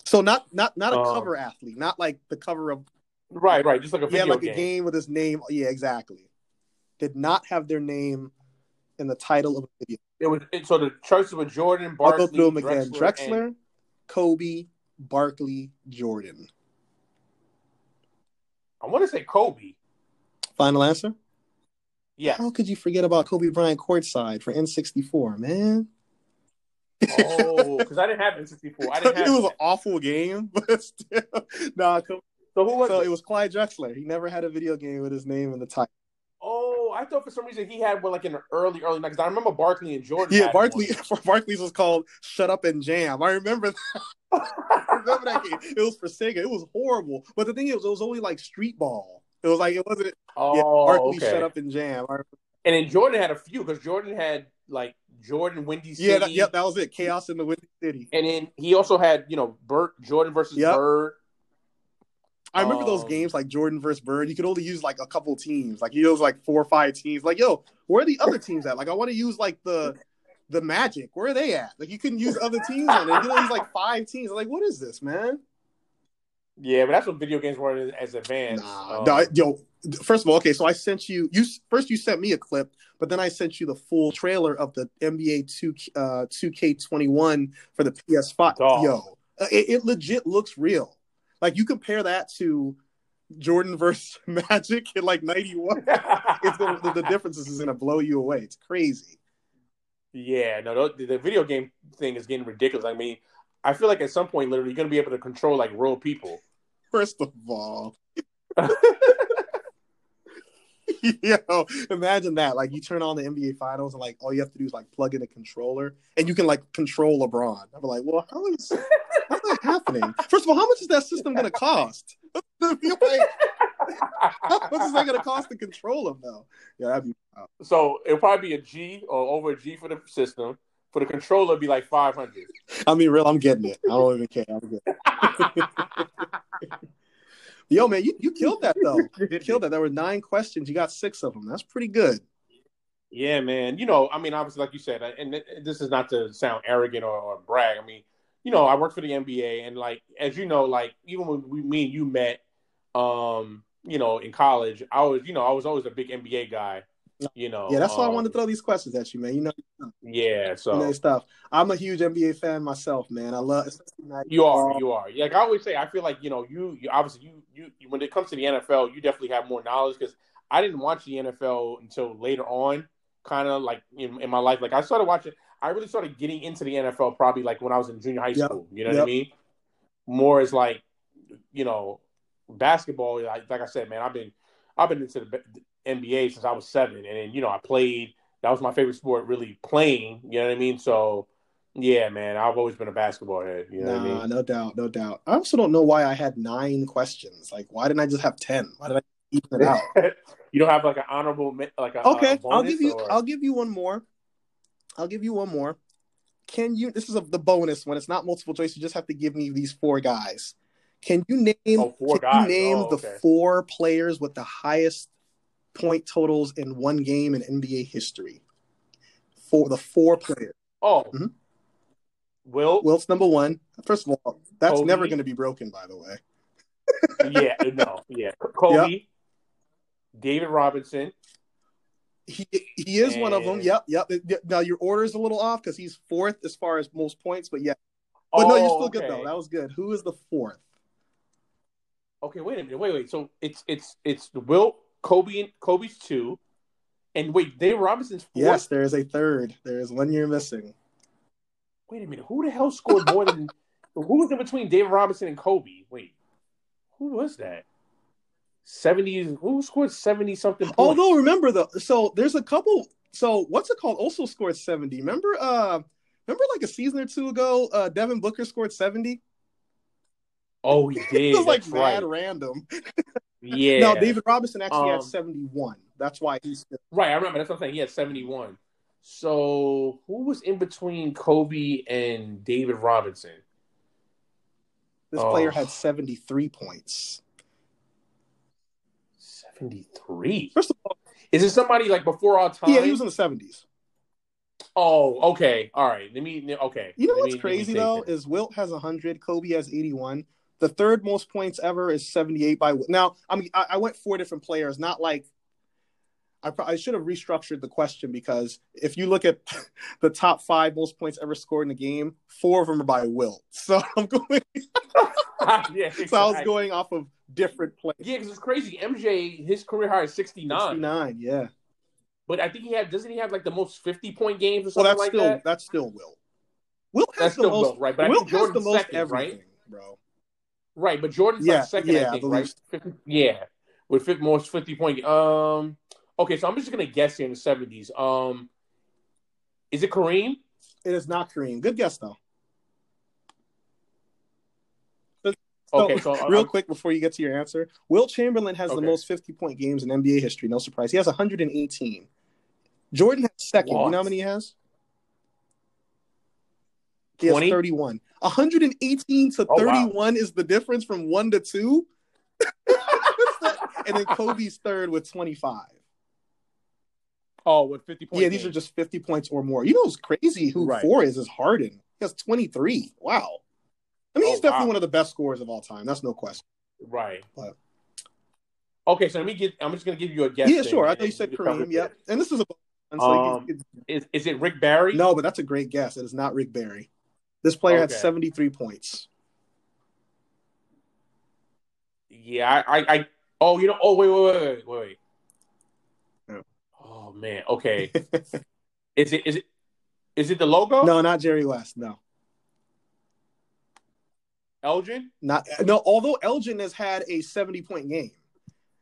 So not not not a Um, cover athlete, not like the cover of Right, right. Just like a yeah, like game. a game with his name. Yeah, exactly. Did not have their name in the title of a video. It was it, so the choices were Jordan, Barkley, through them again. Drexler, Drexler, and- Kobe, Barkley, Jordan. I want to say Kobe. Final answer. Yeah. How could you forget about Kobe Bryant courtside for N64, man? Oh, because I didn't have N64. I didn't [laughs] have it was that. an awful game, [laughs] but still, nah. Kobe- So who was So it? it was Clyde Drexler. He never had a video game with his name in the title. Oh, I thought for some reason he had one like in early, early nights. I remember Barkley and Jordan. Yeah, Barkley. For [laughs] Barkley's was called "Shut Up and Jam." I remember. [laughs] I remember that game. It was for Sega. It was horrible. But the thing is, it was only like street ball. It was like it wasn't. oh, yeah, Barkley okay. shut up and jam. And then Jordan had a few because Jordan had like Jordan, Windy City. yeah, that, yep, that was it. Chaos in the Windy City. And then he also had you know Burt Jordan versus Yep. Bird. I remember those Um, games like Jordan versus Bird. You could only use like a couple teams. Like you use like four or five teams. Like yo, where are the other teams at? Like I want to use like the the Magic. Where are they at? Like you couldn't use other teams on it. You can only use like five teams. I'm like what is this, man? Yeah, but that's what video games were as advanced. Nah, Um, no, yo. First of all, okay, so I sent you. You first you sent me a clip, but then I sent you the full trailer of the NBA two uh two K twenty one for the PS5. Dog. Yo, uh, it, it legit looks real. Like you compare that to Jordan [laughs] versus Magic in like ninety one. It's gonna, the, the differences is gonna blow you away. It's crazy. yeah, no, the, the video game thing is getting ridiculous. I mean, I feel like at some point, literally, you're gonna be able to control like real people. [laughs] First of all, [laughs] yo, imagine that. Like you turn on the NBA finals and like all you have to do is like plug in a controller and you can like control LeBron. I'm like, well, how is happening? First of all, how much is that system gonna cost? You're like, how much is that gonna cost to control him though? Yeah, that'd be wow. So it'll probably be a G or over a G for the system. For the controller, it'd be like five hundred. I mean, real, I'm getting it. I don't even care. I'm getting. [laughs] Yo, man, you, you killed that though. You killed that. There were nine questions. You got six of them. That's pretty good. Yeah, man. You know, I mean, obviously, like you said, and this is not to sound arrogant or, or brag. I mean, you know, I worked for the NBA, and like as you know, like even when we, me and you met, um, you know, in college, I was, you know, I was always a big NBA guy. You know, Yeah, that's why I um, wanted to throw these questions at you, man. You know, Yeah, you so know stuff. I'm a huge NBA fan myself, man. I love. especially You are, you are. Like I always say, I feel like you know, you, you obviously you, you, you- when it comes to the NFL, you definitely have more knowledge because I didn't watch the NFL until later on, kind of like in, in my life. Like I started watching, I really started getting into the NFL probably like when I was in junior high Yep. school. You know what I mean? More as like, you know, basketball. Like, like I said, man, I've been, I've been into the NBA since I was seven, and then you know, I played. That was my favorite sport, really playing. You know what I mean? So. Yeah, man, I've always been a basketball head. You know nah, what I mean? no doubt, no doubt. I also don't know why I had nine questions. Like, why didn't I just have ten? Why did I even it out? [laughs] you don't have like an honorable like a Okay, a I'll give you. or- I'll give you one more. I'll give you one more. Can you? This is a, the bonus one. it's not multiple choice. You just have to give me these four guys. Can you name? Oh, four can guys. you name Oh, the four players with the highest point totals in one game in NBA history? For the four players. oh Mhm. Will Wilt's number one. First of all, that's Kobe. never going to be broken. By the way. yeah no yeah Kobe [laughs] David Robinson He he is one of them. Yep, yep. Now your order is a little off because he's fourth as far as most points, but yeah. But oh, no, you're still good though. Oh, that was good. Who is the fourth? okay wait a minute wait wait so it's it's it's Wilt Kobe and Kobe's two and wait Dave Robinson's four Yes, there is a third. There is one you're missing. wait a minute who the hell scored more than who was in between David Robinson and Kobe wait who was that 70s who scored 70 something points Although remember though, so there's a couple. So what's it called? Also scored seventy. Remember, uh, remember like a season or two ago, uh, Devin Booker scored seventy. oh he did [laughs] it was like mad right random. yeah No, David Robinson actually had Um, seventy one. That's why he's Right, I remember. That's what I'm saying. He had 71. So who was in between Kobe and David Robinson? this Oh. player had seventy three points. 73. First of all, Is it somebody like before our time? yeah, he was in the seventies. Oh, okay. All right. Let me. Okay. You know Let what's me- crazy though is Wilt has 100, Kobe has 81. The third most points ever is 78 by Now, I mean, I, I went four different players, not like I, pro- I should have restructured the question because if you look at [laughs] the top five most points ever scored in a game, four of them are by Wilt. [laughs] So I'm going. [laughs] yeah, So I was going off of different players. Yeah, because it's crazy. MJ, his career high is 69, 69, yeah. but I think he had. Doesn't he have like the most 50 point games or Well, something that's like still that? that's still Wilt. Wilt has That's the still most. Wilt, right? But I Wilt think has the Jordan's most second, everything, right? bro. Right, but Jordan's Yeah, like second, yeah, I I think, right? 50, yeah, with 50, most fifty point. Um, okay, so I'm just gonna guess here in the seventies. Um, is it Kareem? It is not Kareem. Good guess though. So, Okay, so real I'm- quick before you get to your answer, Wilt Chamberlain has the most 50 point games in NBA history. No surprise. He has 118. Jordan has second. You know how many he has? He has 31. 118 to Oh, wow. 31 is the difference from one to two. [laughs] and then Kobe's third with 25. Oh, with fifty points. Yeah, these are just 50 points or more. You know what's crazy? Who Right. four is is Harden. He has 23. Wow. I mean, Oh, he's definitely wow. one of the best scorers of all time. That's no question. right. But- Okay, so let me get. I'm just gonna give you a guess. yeah, sure. I thought you said Kareem. Yep. And this is a so Um, you- Is is it Rick Barry? no, but that's a great guess. It is not Rick Barry. This player had 73 points. Yeah, I, I, I. Oh, you know. Oh, wait, wait, wait, wait, wait. Man. Okay. [laughs] is it? Is it? Is it the logo? no, not Jerry West. No, Elgin. not no. Although Elgin has had a 70 point game,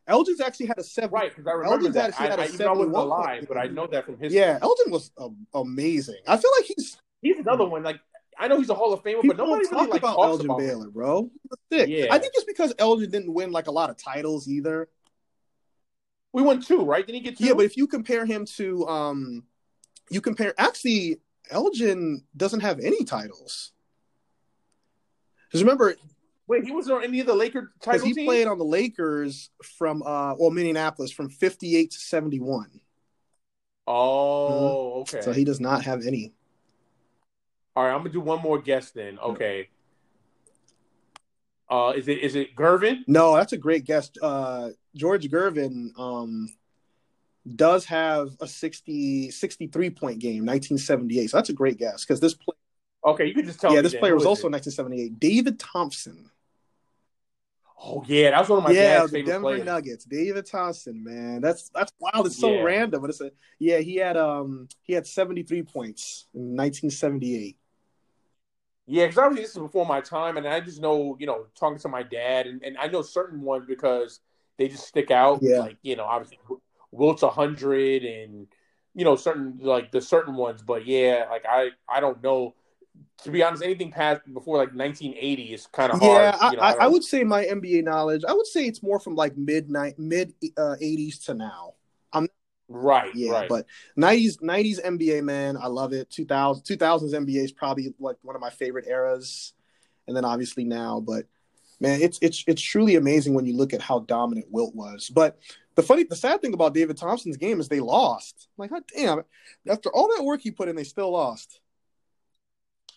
Elgin's actually had a 70. Right, because I remember Elgin's that. actually I, had a I, even I wasn't 71 alive, but I know that from history. Yeah, Elgin was um, amazing. I feel like he's he's another one. Like I know he's a Hall of Famer, but nobody really like about talks Elgin about him. Baylor, bro. Yeah. I think it's because Elgin didn't win like a lot of titles either. We won two, right? Didn't he get two? Yeah, but if you compare him to um you compare actually Elgin doesn't have any titles. Because remember, wait, he was on any of the Laker because title he played on the Lakers from uh well Minneapolis from 58 to 71. Oh, okay. So he does not have any. All right, I'm gonna do one more guess then. Okay. Uh, is it is it Gervin? No, that's a great guess. Uh, George Gervin um, does have a 60, 63 point game, 1978. So that's a great guess because this play. Okay, you could just tell. Yeah, this then. player Who was also it? 1978. David Thompson. Oh yeah, that was one of my yeah, dad's the favorite Denver players. Nuggets. David Thompson, man, that's that's wild. It's so Yeah. random, but it's a yeah. He had um he had 73 points in 1978. Yeah, because obviously this is before my time, and I just know, you know, talking to my dad, and, and I know certain ones because they just stick out. Yeah. Like, you know, obviously Wilt's a hundred, and you know, certain like the certain ones. But yeah, like I I don't know. To be honest, anything past before like 1980 is kind of Yeah, hard. you know, I, I, I would say my NBA knowledge. I would say it's more from like mid mid uh, 80s to now. I'm right, Yeah, right. but 90s 90s NBA man, I love it. 2000 2000s NBA is probably like one of my favorite eras, and then obviously now. But man, it's it's it's truly amazing when you look at how dominant Wilt was. But the funny, the sad thing about David Thompson's game is they lost. Like, God damn! After all that work he put in, they still lost.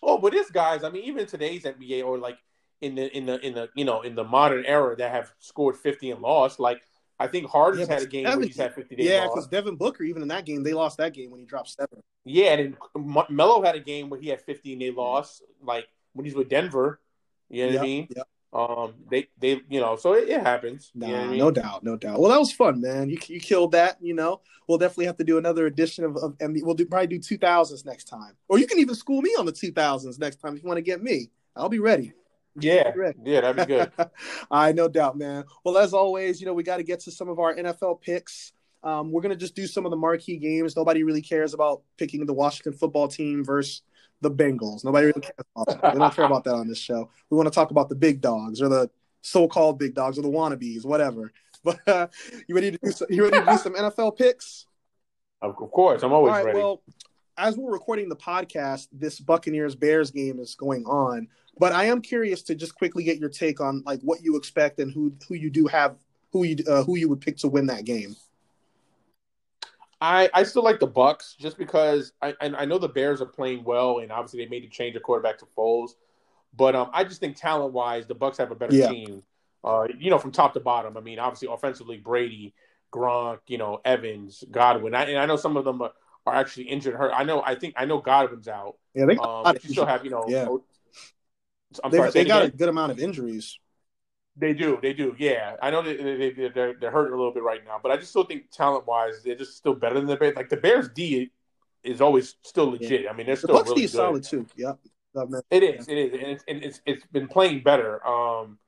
Oh, but this guys, I mean, even today's NBA or like in the in the in the you know in the modern era that have scored 50 and lost, like I think Harden's Yeah, had a game where he's had 50 Yeah, because Devin Booker, even in that game, they lost that game when he dropped seven. Yeah, and then M- Melo had a game where he had 50 and they lost, like when he's with Denver. You know what Yep, I mean? yep. Um, they they you know, so it, it happens. Nah, you know I mean? no doubt, no doubt. Well, that was fun, man. You you killed that. You know, we'll definitely have to do another edition of, of. We'll do probably do two thousands next time, or you can even school me on the two thousands next time if you want to get me. I'll be ready. Yeah, yeah, that'd be good. [laughs] I no doubt, man. Well, as always, you know we got to get to some of our NFL picks. Um, we're gonna just do some of the marquee games. Nobody really cares about picking the Washington football team versus the Bengals. Nobody really cares about that. We don't care about that on this show. We want to talk about the big dogs or the so-called big dogs or the wannabes, whatever. [laughs] But uh, you ready to do some, you ready to do some NFL picks? of course, I'm always All right. ready. Well, as we're recording the podcast, this Buccaneers Bears game is going on. But I am curious to just quickly get your take on like what you expect and who who you do have who you uh, who you would pick to win that game. I, I still like the Bucs just because I and I know the Bears are playing well and obviously they made a change of quarterback to Foles, but um I just think talent wise the Bucs have a better Yeah. team. Uh, you know from top to bottom. I mean, obviously offensively Brady, Gronk, you know Evans, Godwin, I, and I know some of them are, are actually injured. Hurt. I know. I think I know Godwin's out. Yeah, they Um, still have you know. Yeah. I'm they, sorry. they got a good amount of injuries. They do, they do. Yeah, I know they, they, they they're they're hurting a little bit right now, but I just still think talent wise, they're just still better than the Bears. Like the Bears D is always still legit. I mean, they're still The Bucs really D is good. solid too. That. It is, it is, and it's and it's, it's been playing better. Um,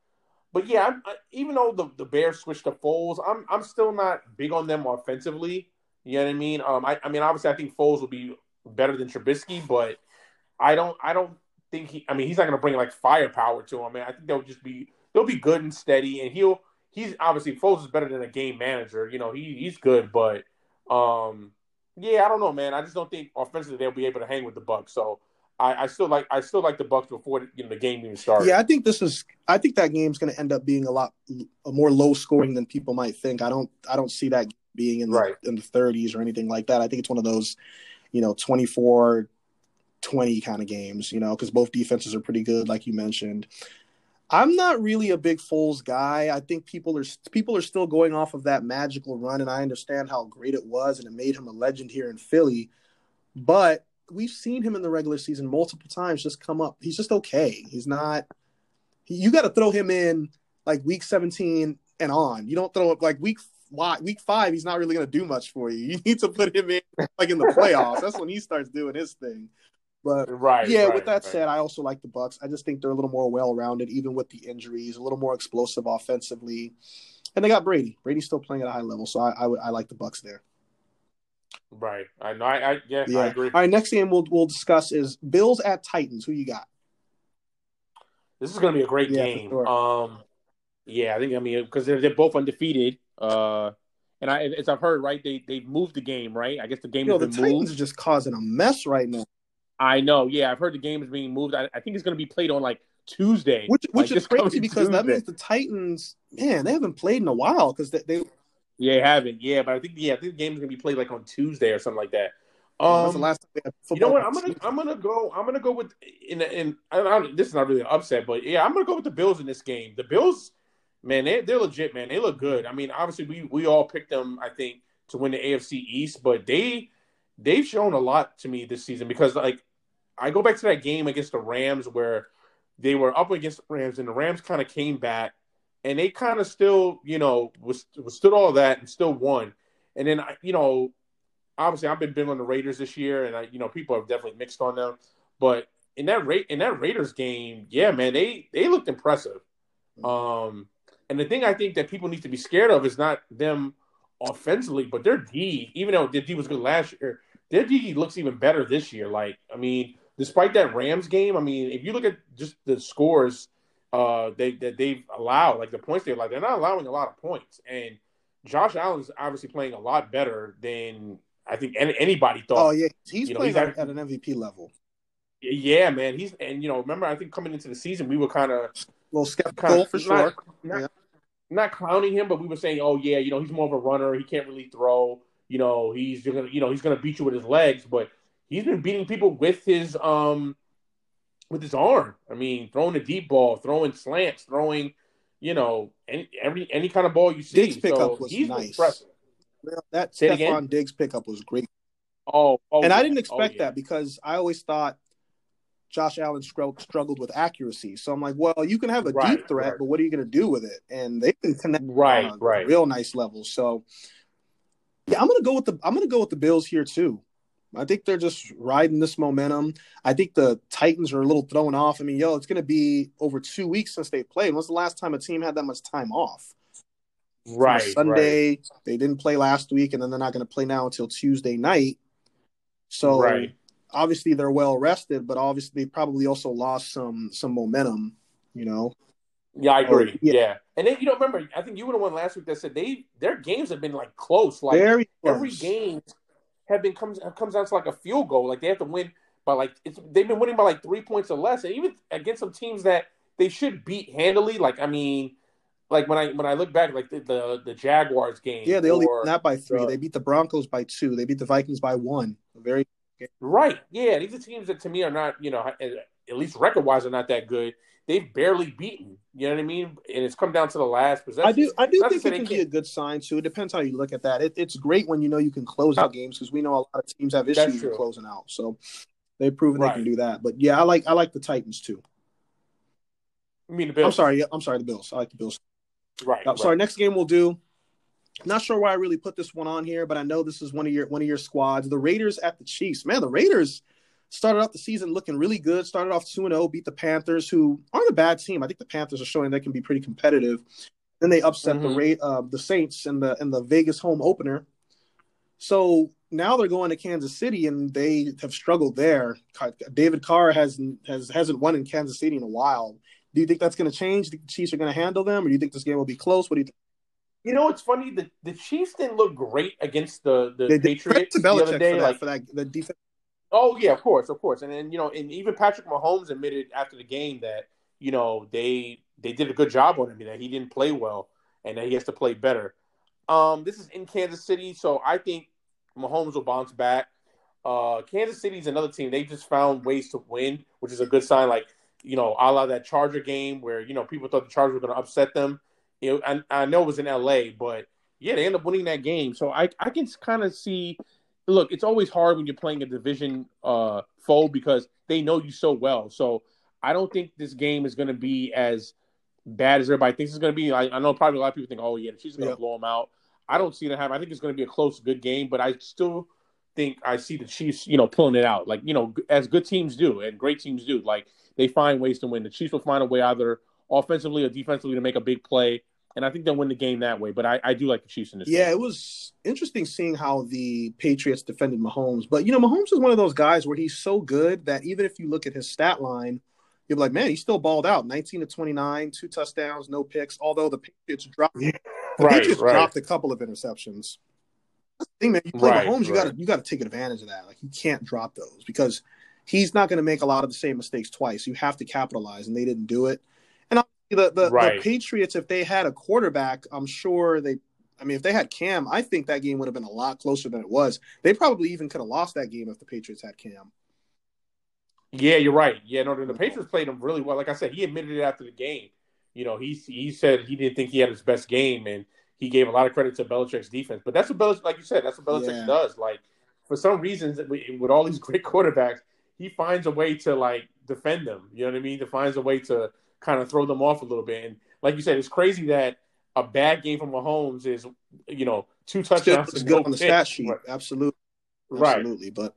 but yeah, I, I, even though the, the Bears switched to Foles, I'm I'm still not big on them offensively. You know what I mean? Um, I, I mean, obviously, I think Foles will be better than Trubisky, but I don't I don't think he. I mean, he's not going to bring like firepower to him. Man, I think they'll just be they'll be good and steady, and he'll he's obviously Foles is better than a game manager. You know, he he's good, but um, yeah, I don't know, man. I just don't think offensively they'll be able to hang with the Bucs. So. I, I still like I still like the Bucs before you know, the game even starts. Yeah, I think this is. I think that game's going to end up being a lot a more low scoring than people might think. I don't. I don't see that being in the Right. in the 30s or anything like that. I think it's one of those, you know, 24 20 kind of games. You know, because both defenses are pretty good, like you mentioned. I'm not really a big Foles guy. I think people are people are still going off of that magical run, and I understand how great it was, and it made him a legend here in Philly. But we've seen him in the regular season multiple times just come up. He's just okay. He's not. You got to throw him in like week 17 and on. You don't throw up like week week five. He's not really going to do much for you. You need to put him in like in the [laughs] playoffs. That's when he starts doing his thing. But Right. yeah, right, with that right. said, I also like the Bucs. I just think they're a little more well-rounded, even with the injuries, a little more explosive offensively, and they got Brady. Brady's still playing at a high level, so I I, would- I like the Bucs there. right. I know. I, I yeah, Yeah. I agree. All right, next game we'll we'll discuss is Bills at Titans. Who you got? This is going to be a great Yeah, game. sure. Um, yeah, I think I mean because they're, they're both undefeated. Uh, and I as I've heard, right, they they moved the game, right? I guess the game You know, the Titans are just causing a mess right now, I know. Yeah, I've heard the game is being moved. I, I think it's going to be played on like Tuesday, which like, is crazy because that means the Titans, man, they haven't played in a while because they, they Yeah, they haven't. Yeah, but I think yeah, I think the game's gonna be played like on Tuesday or something like that. Um, When's the last you know what? I'm gonna I'm gonna go I'm gonna go with in in I, I, this is not really an upset, but yeah, I'm gonna go with the Bills in this game. The Bills, man, they they're legit, man. They look good. I mean, obviously we we all picked them, I think, to win the AFC East, but they they've shown a lot to me this season because like I go back to that game against the Rams where they were up against the Rams and the Rams kind of came back and they kind of still, you know, was, was all that and still won. And then, you know, obviously I've been big on the Raiders this year, and I, you know, people have definitely mixed on them. But in that rate in that Raiders game, yeah, man, they they looked impressive. Um, and the thing I think that people need to be scared of is not them offensively, but their D. Even though their D was good last year, their D looks even better this year. Like, I mean, despite that Rams game, I mean, if you look at just the scores uh they that they've allowed, like the points they're like, they're not allowing a lot of points. And Josh Allen's obviously playing a lot better than I think any, anybody thought. Oh yeah, he's You know, playing he's at, at an MVP level. Yeah, man. He's and you know, remember I think coming into the season we were kind of A little skeptical kind of for sure. not, not, Yeah. not clowning him, but we were saying, oh yeah, you know, he's more of a runner. He can't really throw. You know, he's gonna, you know, he's gonna beat you with his legs, but he's been beating people with his um with his arm. I mean, throwing a deep ball, throwing slants, throwing, you know, any every any kind of ball you see. Diggs pickup so was he's nice. impressive. That Say? Stefon Diggs pickup was great. Oh, oh, and I didn't Oh, expect yeah. that because I always thought Josh Allen struggled with accuracy. So I'm like, well, you can have a Right, deep threat, right. but what are you going to do with it? And they can connect Right, on right. real nice level. So yeah, I'm going to go with the I'm going to go with the Bills here too. I think they're just riding this momentum. I think the Titans are a little thrown off. I mean, yo, it's going to be over two weeks since they played. When's the last time a team had that much time off? Right, right. Sunday. They didn't play last week, and then they're not going to play now until Tuesday night. So Right. obviously they're well rested, but obviously they probably also lost some some momentum. You know, Yeah, I agree. Oh, yeah. yeah. and then you don't remember. I think you were the one last week that said they their games have been like close. Like very every game have been comes comes down to like a field goal. Like they have to win by like it's they've been winning by like three points or less, and even against some teams that they should beat handily. Like I mean, like when I when I look back, like the the, the Jaguars game. Yeah, they only or- won by three. the- they beat the Broncos by two. They beat the Vikings by one. Very Right. Yeah. These are teams that to me are not, you know, at least record wise are not that good. They've barely beaten. You know what I mean? And it's come down to the last possession. I do I do Not think it can be a good sign too. It depends how you look at that. It, it's great when you know you can close out games because we know a lot of teams have issues with closing out. So they've proven they can do that. But yeah, I like I like the Titans too. I mean, the Bills. I'm sorry. I'm sorry. The Bills. I like the Bills. Right. Uh, right. Sorry. Next game we'll do. Not sure why I really put this one on here, but I know this is one of your one of your squads. The Raiders at the Chiefs. Man, the Raiders started off the season looking really good. Started off two and zero, beat the Panthers, who aren't a bad team. I think the Panthers are showing they can be pretty competitive. Then they upset the Mhm. Ra- uh, the Saints in the in the Vegas home opener. So now they're going to Kansas City, and they have struggled there. David Carr has has hasn't won in Kansas City in a while. Do you think that's going to change? Do you think the Chiefs are going to handle them, or do you think this game will be close? What do you think? You know, it's funny. The, the Chiefs didn't look great against the, the They Patriots the other day. for that, like, for that the defense. Oh yeah, of course, of course. And then you know, and even Patrick Mahomes admitted after the game that you know they they did a good job on him. That he didn't play well, and that he has to play better. Um, this is in Kansas City, so I think Mahomes will bounce back. Uh, Kansas City's another team. They just found ways to win, which is a good sign. Like you know, a la that Charger game where you know people thought the Chargers were going to upset them. You know, I, I know it was in L.A., but yeah, they end up winning that game. So I I can kind of see. Look, it's always hard when you're playing a division uh, foe because they know you so well. So I don't think this game is going to be as bad as everybody thinks it's going to be. I, I know probably a lot of people think, oh yeah, she's going to Yeah. blow them out. I don't see that happen. I think it's going to be a close, good game, but I still think I see the Chiefs, you know, pulling it out. Like you know, as good teams do and great teams do. Like they find ways to win. The Chiefs will find a way either offensively or defensively to make a big play, and I think they'll win the game that way. But I, I do like the Chiefs in this. Yeah, game. it was interesting seeing how the Patriots defended Mahomes. But you know, Mahomes is one of those guys where he's so good that even if you look at his stat line, you're like, man, he's still balled out. 19 to 29, two touchdowns, no picks. Although the Patriots dropped, the Right, Patriots right. dropped a couple of interceptions. That's the thing, man. You play Right, Mahomes, you got to you got to take advantage of that. Like you can't drop those because he's not going to make a lot of the same mistakes twice. You have to capitalize, and they didn't do it. The the, Right. the Patriots, if they had a quarterback, I'm sure they. I mean, if they had Cam, I think that game would have been a lot closer than it was. They probably even could have lost that game if the Patriots had Cam. Yeah, you're right. Yeah, no, the Patriots played him really well. Like I said, he admitted it after the game. You know, he he said he didn't think he had his best game, and he gave a lot of credit to Belichick's defense. But that's what Belichick, like you said, that's what Belichick yeah. does. Like for some reasons, with all these [laughs] great quarterbacks, he finds a way to like defend them. You know what I mean? He finds a way to kind of throw them off a little bit. And like you said, it's crazy that a bad game from Mahomes is, you know, two touchdowns. It's good on the stat sheet. Right. Absolutely. Absolutely. Right. But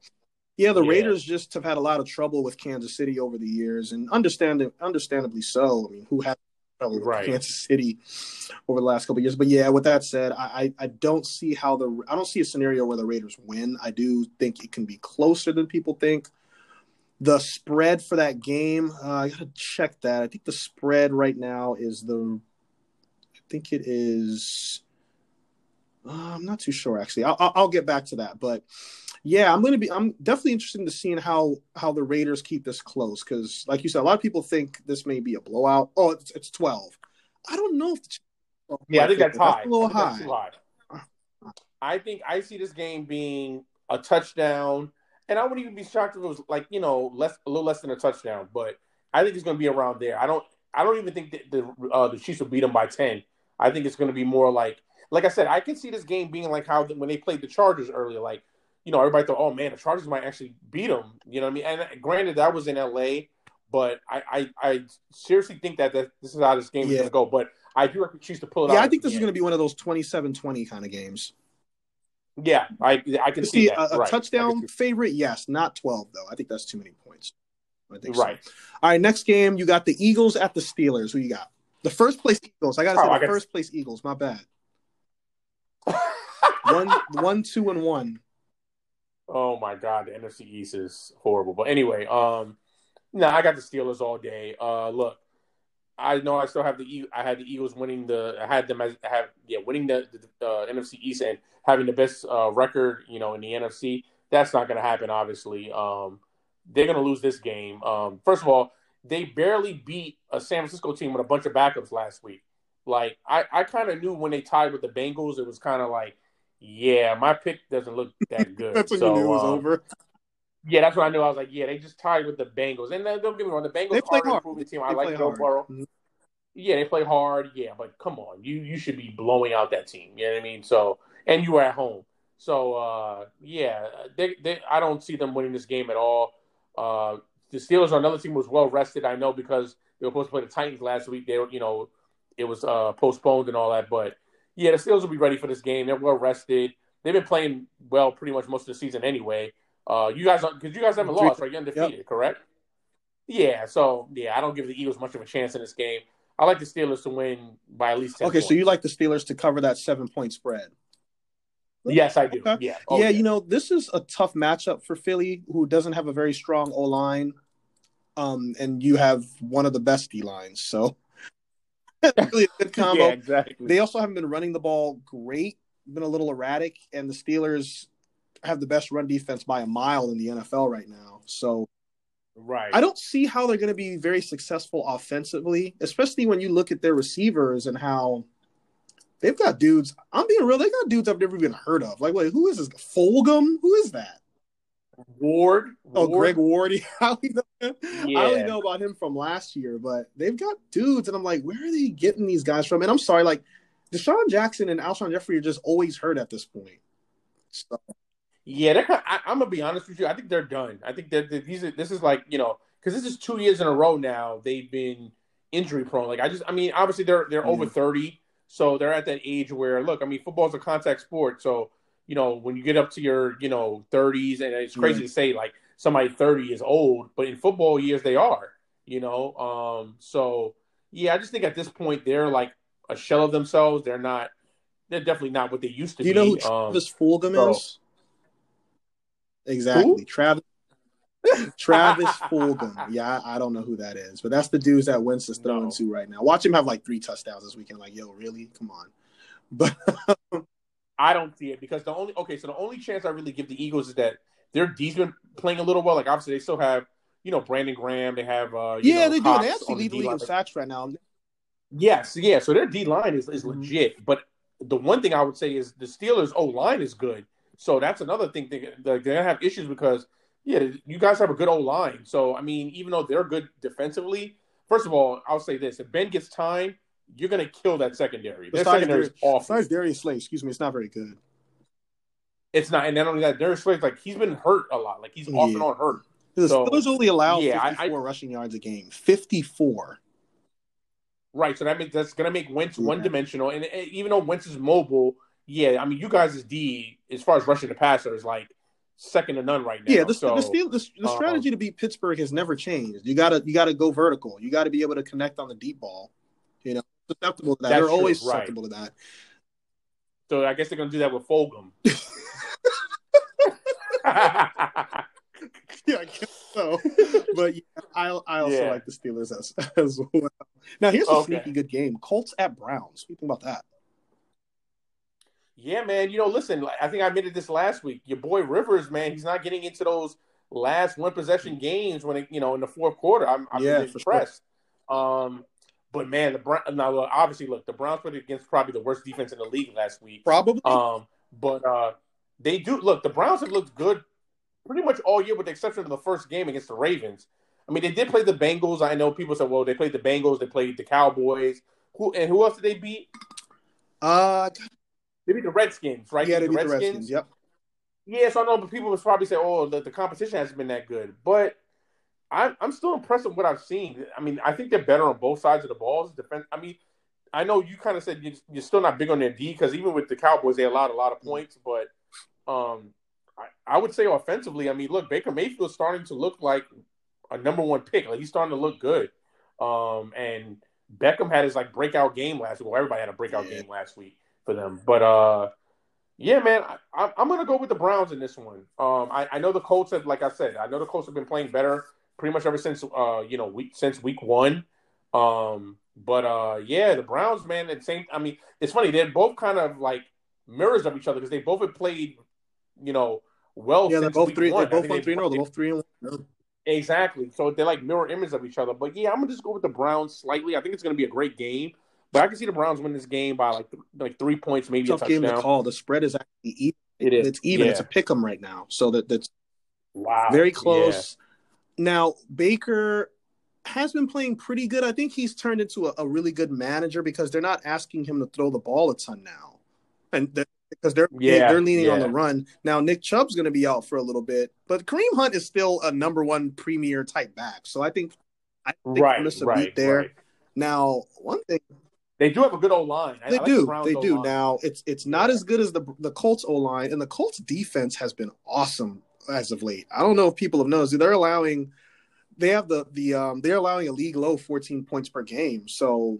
yeah, the yeah. Raiders just have had a lot of trouble with Kansas City over the years, and understand understandably so. I mean, who had trouble with right. Kansas City over the last couple years? But yeah, with that said, I, I don't see how the I don't see a scenario where the Raiders win. I do think it can be closer than people think. The spread for that game, uh, I gotta check that. I think the spread right now is the, I think it is. Uh, I'm not too sure actually. I'll, I'll get back to that, but yeah, I'm gonna be. I'm definitely interested in seeing how how the Raiders keep this close because, like you said, a lot of people think this may be a blowout. Oh, it's, it's 12. I don't know if. The, yeah, I think that's high. That's a little high. high. I think I see this game being a touchdown and I wouldn't even be shocked if it was like you know less a little less than a touchdown. But I think it's going to be around there. I don't I don't even think that the uh, the Chiefs will beat them by ten. I think it's going to be more like like I said. I can see this game being like how when they played the Chargers earlier. Like you know everybody thought, oh man, the Chargers might actually beat them. You know what I mean? And granted, that was in L.A. But I, I, I seriously think that, that this is how this game yeah. is going to go. But I do like the Chiefs to pull it off. yeah, out. I think this is going to be one of those 27-20 kind of games. Yeah, I I can see, see a, a right. touchdown favorite. Yes, not twelve though. I think that's too many points. I think right. So. All right, next game you got the Eagles at the Steelers. Who you got? The first place Eagles. I got to oh, say the first place Eagles. My bad. [laughs] one, one, two, and one. Oh my god, the NFC East is horrible. But anyway, um, no, nah, I got the Steelers all day. Uh, look, I know I still have the I had the Eagles winning the I had them as have yeah winning the, the uh, NFC East and having the best uh, record you know in the NFC. That's not going to happen. Obviously, um, they're going to lose this game. Um, first of all, they barely beat a San Francisco team with a bunch of backups last week. Like I, I kind of knew when they tied with the Bengals, it was kind of like, yeah, my pick doesn't look that [laughs] good. that's when so, you knew it was um, over. Yeah, that's what I knew. I was like, yeah, they just tied with the Bengals, and then, don't get me wrong, the Bengals they play are hard. improving team. I like Joe Burrow. Mm-hmm. Yeah, they play hard. Yeah, but come on, you you should be blowing out that team. You know what I mean? So, and you were at home. So, uh, yeah, they, they, I don't see them winning this game at all. Uh, the Steelers are another team was well rested. I know because they were supposed to play the Titans last week. They, you know, it was uh, postponed and all that. But yeah, the Steelers will be ready for this game. They're well rested. They've been playing well pretty much most of the season anyway. Uh, you guys, because you guys haven't lost, right? You're undefeated, yep. correct? Yeah. So yeah, I don't give the Eagles much of a chance in this game. I like the Steelers to win by at least. 10 okay, points. so you like the Steelers to cover that seven point spread? Yes, I do. Okay. Yeah. Oh, yeah, yeah, you know, this is a tough matchup for Philly, who doesn't have a very strong O line, um, and you have one of the best D lines. So, [laughs] really a good [laughs] combo. yeah, exactly. They also haven't been running the ball great, been a little erratic, and the Steelers have the best run defense by a mile in the NFL right now. So, right, I don't see how they're going to be very successful offensively, especially when you look at their receivers and how they've got dudes. I'm being real; they got dudes I've never even heard of. Like, wait, who is this? Fulgham? Who is that? Ward. Oh, Greg Ward. [laughs] I only, know, yeah. I only know about him from last year, but they've got dudes, and I'm like, where are they getting these guys from? And I'm sorry, like DeSean Jackson and Alshon Jeffery are just always hurt at this point. So. Yeah, they're. I, am gonna be honest with you. I think they're done. I think that these. Are, this is like you know because this is two years in a row now. They've been injury prone. Like I just. I mean, obviously they're they're over thirty, so they're at that age where look. I mean, football's a contact sport, so you know when you get up to your you know 30s, and it's crazy to say like somebody 30 is old, but in football years they are. You know, um. So yeah, I just think at this point they're like a shell of themselves. They're not. They're definitely not what they used to Do you be. know who Travis um, Fulgham so, is? Exactly. Who? Travis [laughs] Travis Fulgham. Yeah, I, I, don't know who that is, but that's the dudes that Wentz is throwing no. to right now. Watch him have like three touchdowns this weekend. Like, yo, really? Come on. [laughs] But I don't see it because the only okay, so the only chance I really give the Eagles is that their D's been playing a little well. Like obviously they still have, you know, Brandon Graham. They have uh Yeah, know, they do. They actually lead the league in sacks right now. Yes, yeah. So their D line is, is legit. But the one thing I would say is the Steelers' O line is good. So that's another thing they, they're gonna have issues because yeah, you guys have a good O line. So I mean, even though they're good defensively, first of all, I'll say this: if Ben gets time, you're gonna kill that secondary. That secondary is awful. Besides Darius Slay, excuse me, it's not very good. It's not, and not only that, Darius Slay, like he's been hurt a lot. Like he's yeah. off and on hurt. The so, Steelers only allow yeah, 54 I, I, rushing yards a game. 54. Right, so that makes that's gonna make Wentz yeah. one dimensional, and even though Wentz is mobile, yeah, I mean, you guys' is D as far as rushing the passer is like second to none right now. Yeah, the so, the, Steel, the, the um, strategy to beat Pittsburgh has never changed. You gotta you gotta go vertical. You got to be able to connect on the deep ball. You know, susceptible to that. They're true, always susceptible right. to that. So I guess they're gonna do that with Fulgham. [laughs] yeah, I guess so. But yeah, I I also yeah. like the Steelers as, as well. Now here's a okay. sneaky good game: Colts at Browns. What do you think about that? Yeah, man. You know, listen. I think I admitted this last week. Your boy Rivers, man, he's not getting into those last one possession games when it, you know in the fourth quarter. I'm, I'm yeah, impressed. Sure. Um, but man, the Brown, now obviously look, the Browns played against probably the worst defense in the league last week. Probably. Um, but uh, they do look. The Browns have looked good pretty much all year, with the exception of the first game against the Ravens. I mean, they did play the Bengals. I know people said, well, they played the Bengals, they played the Cowboys. Who and who else did they beat? Uh, they beat the Redskins, right? Yeah, they beat the Redskins. Redskins. Yep. Yeah, so I know, but people would probably say, "Oh, the, the competition hasn't been that good," but I'm I'm still impressed with what I've seen. I mean, I think they're better on both sides of the balls. Defense. I mean, I know you kind of said you're still not big on their D because even with the Cowboys, they allowed a lot of points, but um, I, I would say offensively, I mean, look, Baker Mayfield's starting to look like a number one pick. Like he's starting to look good. Um, and Beckham had his like breakout game last week. Well, everybody had a breakout yeah. game last week for them. But uh, yeah, man, I, am gonna go with the Browns in this one. Um, I, I, know the Colts have, like I said, I know the Colts have been playing better pretty much ever since uh, you know, week since week one. Um, but uh, yeah, the Browns, man, at the same. I mean, it's funny they're both kind of like mirrors of each other because they both have played you know, well. Yeah, they're both three. They're both on three. No, they're both three and one. Exactly. So they're like mirror images of each other. But yeah, I'm gonna just go with the Browns slightly. I think it's gonna be a great game. But I can see the Browns win this game by like like three points, maybe Tough a touchdown. game to call. The spread is actually even. It is. It's even. Yeah. It's a pick 'em right now. So that that's wow, very close. Yeah. Now Baker has been playing pretty good. I think he's turned into a, a, really good manager because they're not asking him to throw the ball a ton now, and the, because they're yeah, they're leaning on the run. Now Nick Chubb's going to be out for a little bit, but Kareem Hunt is still a number one premier type back. So I think I think right, miss a right, beat there. Right. Now one thing they do have a good O line. They do. The they do. O-line. Now it's it's not as good as the the Colts O line, and the Colts defense has been awesome as of late. I don't know if people have noticed. They're allowing they have the the um they're allowing a league low 14 points per game. So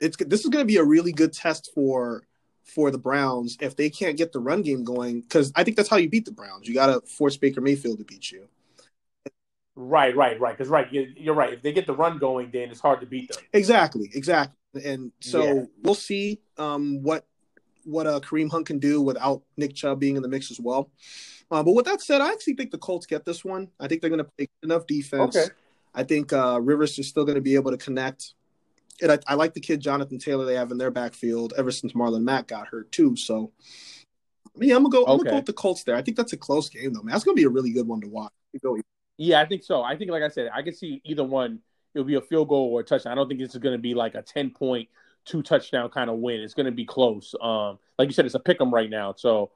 it's this is going to be a really good test for for the Browns if they can't get the run game going. Because I think that's how you beat the Browns. You got to force Baker Mayfield to beat you. Right, right, right. Because right, you're right. If they get the run going, then it's hard to beat them. Exactly, exactly. And so yeah. we'll see um, what what uh, Kareem Hunt can do without Nick Chubb being in the mix as well. Uh, but with that said, I actually think the Colts get this one. I think they're going to play enough defense. Okay. I think uh, Rivers is still going to be able to connect and I, I, like the kid Jonathan Taylor they have in their backfield ever since Marlon Mack got hurt too. So, yeah, I'm gonna go. I'm gonna go with the Colts there. I think that's a close game though, man. That's gonna be a really good one to watch. Yeah, I think so. I think, like I said, I can see either one. It'll be a field goal or a touchdown. I don't think this is going to be like a ten point, two touchdown kind of win. It's going to be close. Um, like you said, it's a pick 'em right now. So,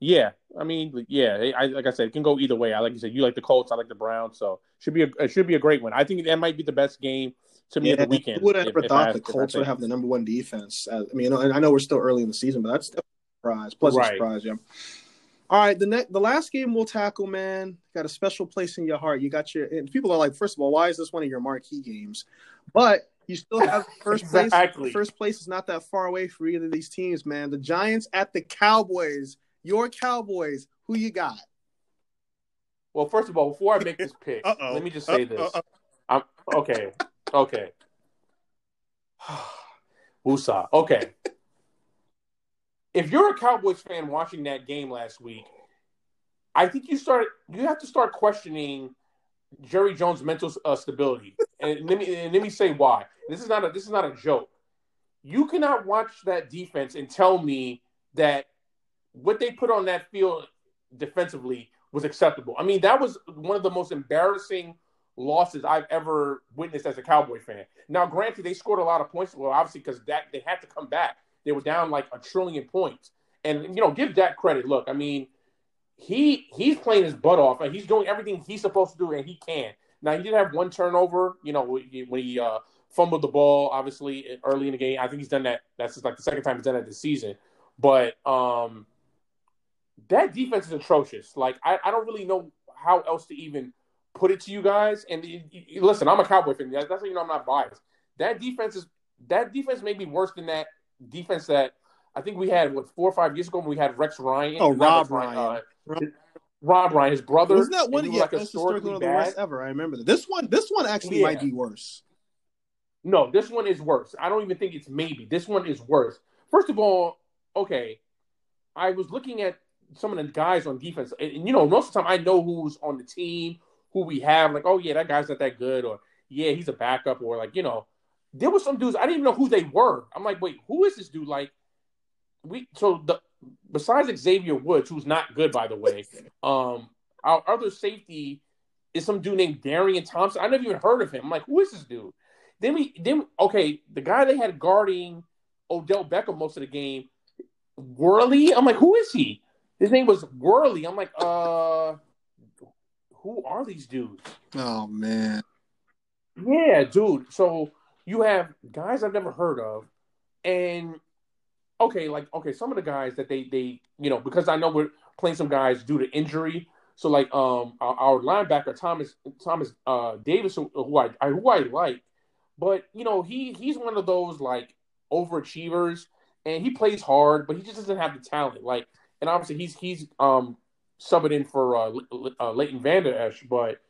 yeah, I mean, yeah, I, like I said, it can go either way. I like you said, you like the Colts, I like the Browns, so should be a it should be a great one. I think that might be the best game to me yeah, the weekend. Who would have ever thought the Colts would have the number one defense? I mean, and I know we're still early in the season, but that's a surprise. Plus right. a surprise, yeah. All right, the next, the last game we'll tackle, man, got a special place in your heart. You got your and people are like, first of all, why is this one of your marquee games? But you still have [laughs] first exactly. place. First place is not that far away for either of these teams, man. The Giants at the Cowboys. Your Cowboys. Who you got? Well, first of all, before I make this pick, let me just say Uh-oh. this. I'm okay. Okay. [sighs] Woosah. Okay. If you're a Cowboys fan watching that game last week, I think you start you have to start questioning Jerry Jones' mental uh, stability. And let me and let me say why. This is not a this is not a joke. you cannot watch that defense and tell me that what they put on that field defensively was acceptable. I mean, that was one of the most embarrassing losses I've ever witnessed as a Cowboy fan. Now, granted, they scored a lot of points. Well, obviously, because that they had to come back. They were down like a trillion points. And you know, give Dak credit. Look, I mean, he he's playing his butt off, and he's doing everything he's supposed to do, and he can. Now, he did have one turnover. You know, when he uh, fumbled the ball, obviously early in the game. I think he's done that. That's just like the second time he's done that this season. But um, that defense is atrocious. Like I, I don't really know how else to even put it to you guys. And you, you, listen, I'm a Cowboy fan. That's how you know I'm not biased. That defense is that defense may be worse than that defense that I think we had what four or five years ago when we had Rex Ryan. Oh, Rob Ryan. Ryan. Uh, Rob Ryan, his brother. Wasn't that one? Yeah, like that's historically one of the worst ever. I remember that. This one, this one actually Yeah. might be worse. No, this one is worse. I don't even think it's maybe. This one is worse. First of all, okay, I was looking at some of the guys on defense, and, and, you know, most of the time I know who's on the team, who we have. Like, oh yeah, that guy's not that good, or yeah, he's a backup, or like you know, there were some dudes I didn't even know who they were. I'm like, wait, who is this dude? Like, we so the besides Xavier Woods, who's not good by the way, um, our other safety is some dude named Darian Thompson. I never even heard of him. I'm like, who is this dude? Then we then okay, the guy they had guarding Odell Beckham most of the game, Worley. I'm like, who is he? His name was Worley. I'm like, uh, who are these dudes? Oh man. Yeah, dude. So you have guys I've never heard of, and okay, like okay, some of the guys that they they you know because I know we're playing some guys due to injury. So like um our, our linebacker Thomas Thomas uh Davis who, I, I who I like, but you know he he's one of those like overachievers and he plays hard, but he just doesn't have the talent. Like and obviously he's he's um subbing in for uh, uh Leighton Vander Esch, but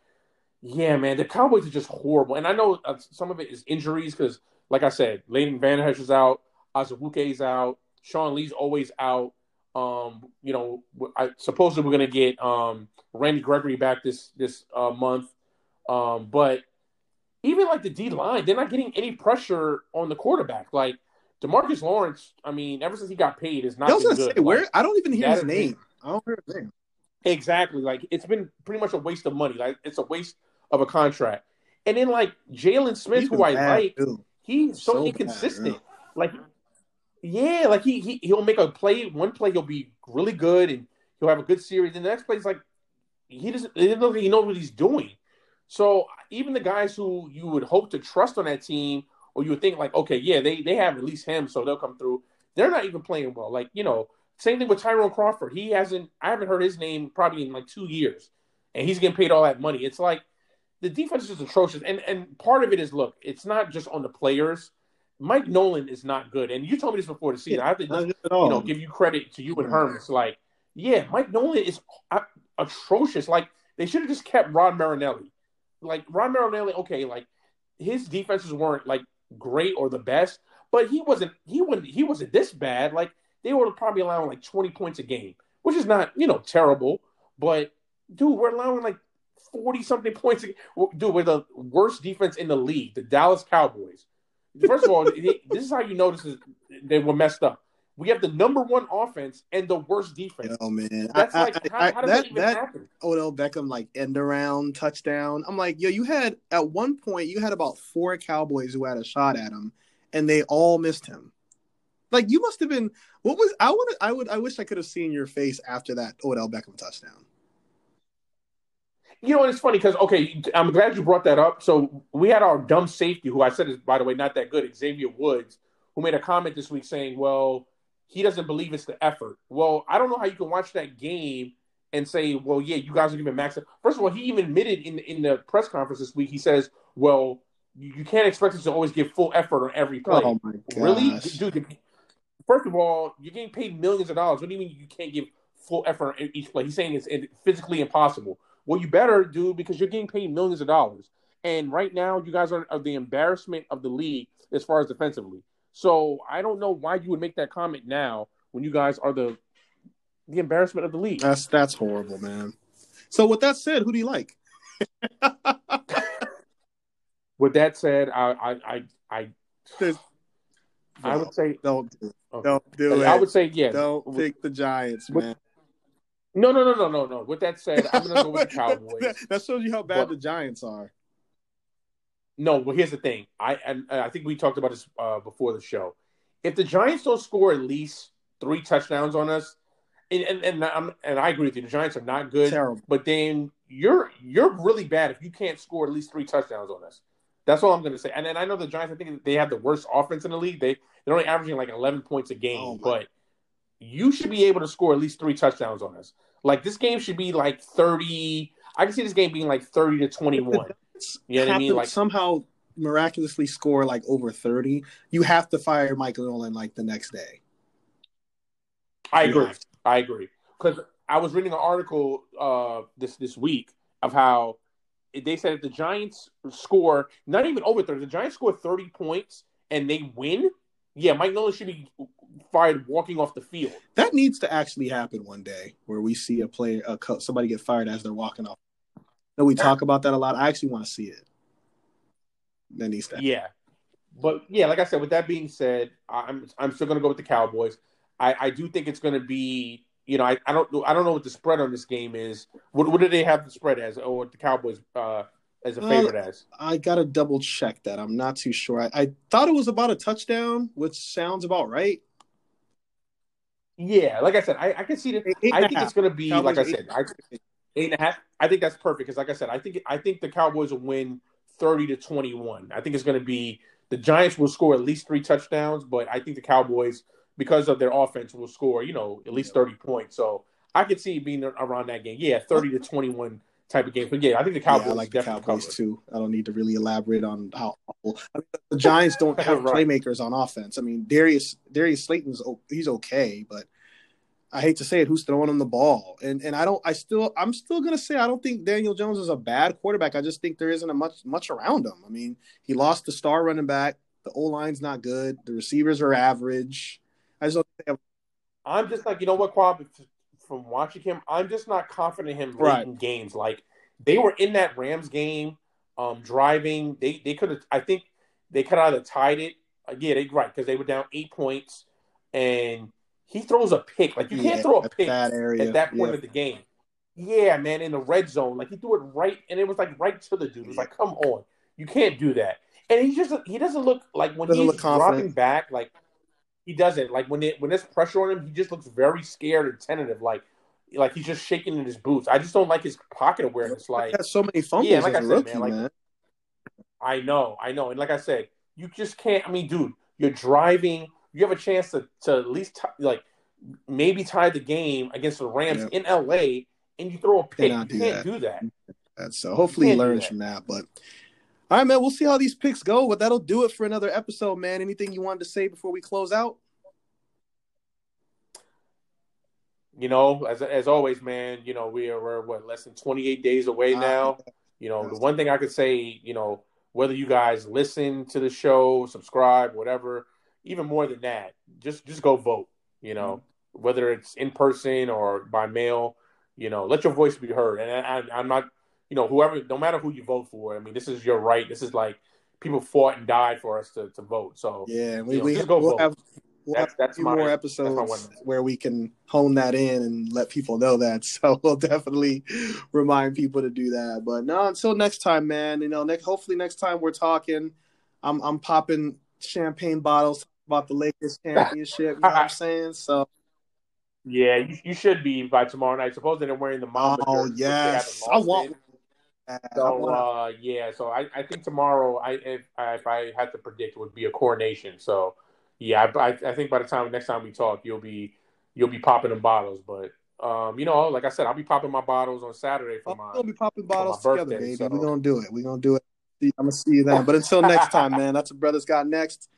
yeah, man, the Cowboys are just horrible. And I know uh, some of it is injuries because, like I said, Leighton Van Esch is out, Azubuke's out, Sean Lee's always out. Um, you know, I supposedly we're gonna get um Randy Gregory back this this uh, month. Um, but even like the D line, they're not getting any pressure on the quarterback. Like Demarcus Lawrence, I mean, ever since he got paid, is not I was gonna good. say where Like, I don't even hear his is name. I don't hear his name. Exactly. Like it's been pretty much a waste of money. Like it's a waste of a contract. And then like Jaylon Smith, who I like, too. he's so, So bad, inconsistent. yeah. Like yeah, like he, he he'll make a play, one play he'll be really good and he'll have a good series. And the next play is like he doesn't he doesn't look like he knows what he's doing. So even the guys who you would hope to trust on that team, or you would think like, okay, yeah, they they have at least him, so they'll come through. They're not even playing well. Like you know, same thing with Tyrone Crawford. He hasn't. I haven't heard his name probably in like two years, and he's getting paid all that money. It's like the defense is just atrocious, and and part of it is look, it's not just on the players. Mike Nolan is not good, and you told me this before the season. I have to at you know give you credit to you and Herm. It's like, yeah, Mike Nolan is atrocious. Like they should have just kept Rod Marinelli. Like Rod Marinelli, okay, like his defenses weren't like great or the best, but he wasn't he wasn't he wasn't this bad. Like they were probably allowing like 20 points a game, which is not, you know, terrible, but dude, we're allowing like 40 something points Dude, we're the worst defense in the league, the Dallas Cowboys. First of all, [laughs] this is how you notice is they were messed up. We have the number one offense and the worst defense. Oh man. That's I- like, how, I- how that, that even that happen? Odell Beckham like end around touchdown. I'm like, yo, you had at one point you had about four Cowboys who had a shot at him, and they all missed him. Like you must have been. What was I would I would I wish I could have seen your face after that Odell Beckham touchdown. You know, it's funny because okay, I'm glad you brought that up. So we had our dumb safety, who I said is by the way not that good, Xavier Woods, who made a comment this week saying, "Well, he doesn't believe it's the effort." Well, I don't know how you can watch that game and say, "Well, yeah, you guys are giving max." First of all, he even admitted in in the press conference this week, he says, "Well, you, can't expect us to always give full effort on every play." Oh. Really, dude? First of all, you're getting paid millions of dollars. What do you mean you can't give full effort on each play? He's saying it's physically impossible. Well, you better do because you're getting paid millions of dollars. And right now, you guys are, are the embarrassment of the league as far as defensively. So I don't know why you would make that comment now when you guys are the the embarrassment of the league. That's that's horrible, man. So with that said, who do you like? [laughs] With that said, I I I, I There's- I would say don't do, okay. don't do it. I would say yeah. don't With- pick the Giants, with- man. No, no, no, no, no, no. With that said, I'm gonna go with the [laughs] Cowboys. that, that shows you how bad But- the Giants are. No, well, here's the thing. I and I think we talked about this uh, before the show. If the Giants don't score at least three touchdowns on us, and and and, I'm, and I agree with you, the Giants are not good. Terrible. But then you're you're really bad if you can't score at least three touchdowns on us. That's all I'm going to say. And then I know the Giants. I think they have the worst offense in the league. They they're only averaging like 11 points a game, Oh, but you should be able to score at least three touchdowns on us. Like this game should be like 30. I can see this game being like 30 to 21. You know what I mean? Like- somehow miraculously score like over 30, you have to fire Mike Nolan like the next day. I agree. I agree because I was reading an article uh, this this week of how they said if the Giants score not even over thirty, the Giants score thirty points and they win. Yeah, Mike Nolan should be fired walking off the field. That needs to actually happen one day where we see a player, a, co- somebody get fired as they're walking off. No, we talk about that a lot. I actually want to see it. That needs to. Yeah, but yeah, like I said, with that being said, I'm I'm still going to go with the Cowboys. I, I do think it's going to be. You know, I, I don't I don't know what the spread on this game is. What what do they have the spread as, or what the Cowboys uh, as a Uh, favorite as? I gotta double check that. I'm not too sure. I, I thought it was about a touchdown, which sounds about right. Yeah, like I said, I, I can see that. I think half. it's going to be Cowboys like I said, I, eight and a half. I think that's perfect because, like I said, I think I think the Cowboys will win thirty to twenty one. I think it's going to be the Giants will score at least three touchdowns, but I think the Cowboys, because of their offense, will score you know at least thirty points. So I could see it being around that game. Yeah, thirty to twenty one type of game. But yeah, I think the Cowboys yeah, I like the definitely Cowboys cover. too. I don't need to really elaborate on how awful. I mean, the Giants don't [laughs] have Right. playmakers on offense. I mean, Darius Darius Slayton's he's okay, but I hate to say it, who's throwing him the ball? And and I don't. I still I'm still gonna say I don't think Daniel Jones is a bad quarterback. I just think there isn't a much much around him. I mean, he lost the star running back. The O line's not good. The receivers are average. I just don't think have I'm just like, you know what, Quab? From watching him, I'm just not confident in him late Right. in games. Like they were in that Rams game, um, driving. They they could have. I think they could have either tied it. Uh, yeah, they right because they were down eight points, and he throws a pick. Like you can't throw a pick that area at that point Yeah. of the game. Yeah, man, in the red zone, like he threw it right, and it was like right to the dude. It was like, come on, you can't do that. And he just he doesn't look like when Doesn't he's look dropping back, like he doesn't. Like when it when there's pressure on him, he just looks very scared and tentative, like like he's just shaking in his boots. I just don't like his pocket awareness. Like He has so many fumbles Yeah, like I said, rookie, man, like- man. I know, I know, and like I said, you just can't. I mean, dude, you're driving. You have a chance to to at least t- like maybe tie the game against the Rams Yeah. in LA, and you throw a pick. Cannot you do can't that. do that. And so uh, hopefully he learns from that. But all right, man, we'll see how these picks go. But that'll do it for another episode, man. Anything you wanted to say before we close out? You know, as as always, man. You know, we are we're, what less than 28 days away Uh, now. You know, the one thing I could say, you know, whether you guys listen to the show, subscribe, whatever, even more than that, just just go vote. You know, whether it's in person or by mail, you know, let your voice be heard. And I, I, I'm not, you know, whoever, no matter who you vote for. I mean, this is your right. This is like people fought and died for us to, to vote. So Yeah, we, You know, we just go we'll vote. have we'll That's- that's a few my- more episodes where we can hone that in and let people know that. [laughs] So we'll definitely remind people to do that. But no, until next time, man. You know, next hopefully next time we're talking, I'm I'm popping champagne bottles about the Lakers [laughs] championship. You know what I'm saying? So yeah, you, you should be by tomorrow night. Supposedly they're wearing the Mamba oh jerseys, which they yes, I want. So wanna- uh, yeah, so I, I think tomorrow I if, I if I had to predict it would be a coronation. So yeah, I, I, think by the time next time we talk, you'll be you'll be popping them bottles. But um, you know, like I said, I'll be popping my bottles on Saturday for I'm my. gonna be popping bottles together, birthday, baby. so- We're gonna do it. We're gonna do it. I'm gonna see you then. But until next time, man. That's what brothers got next.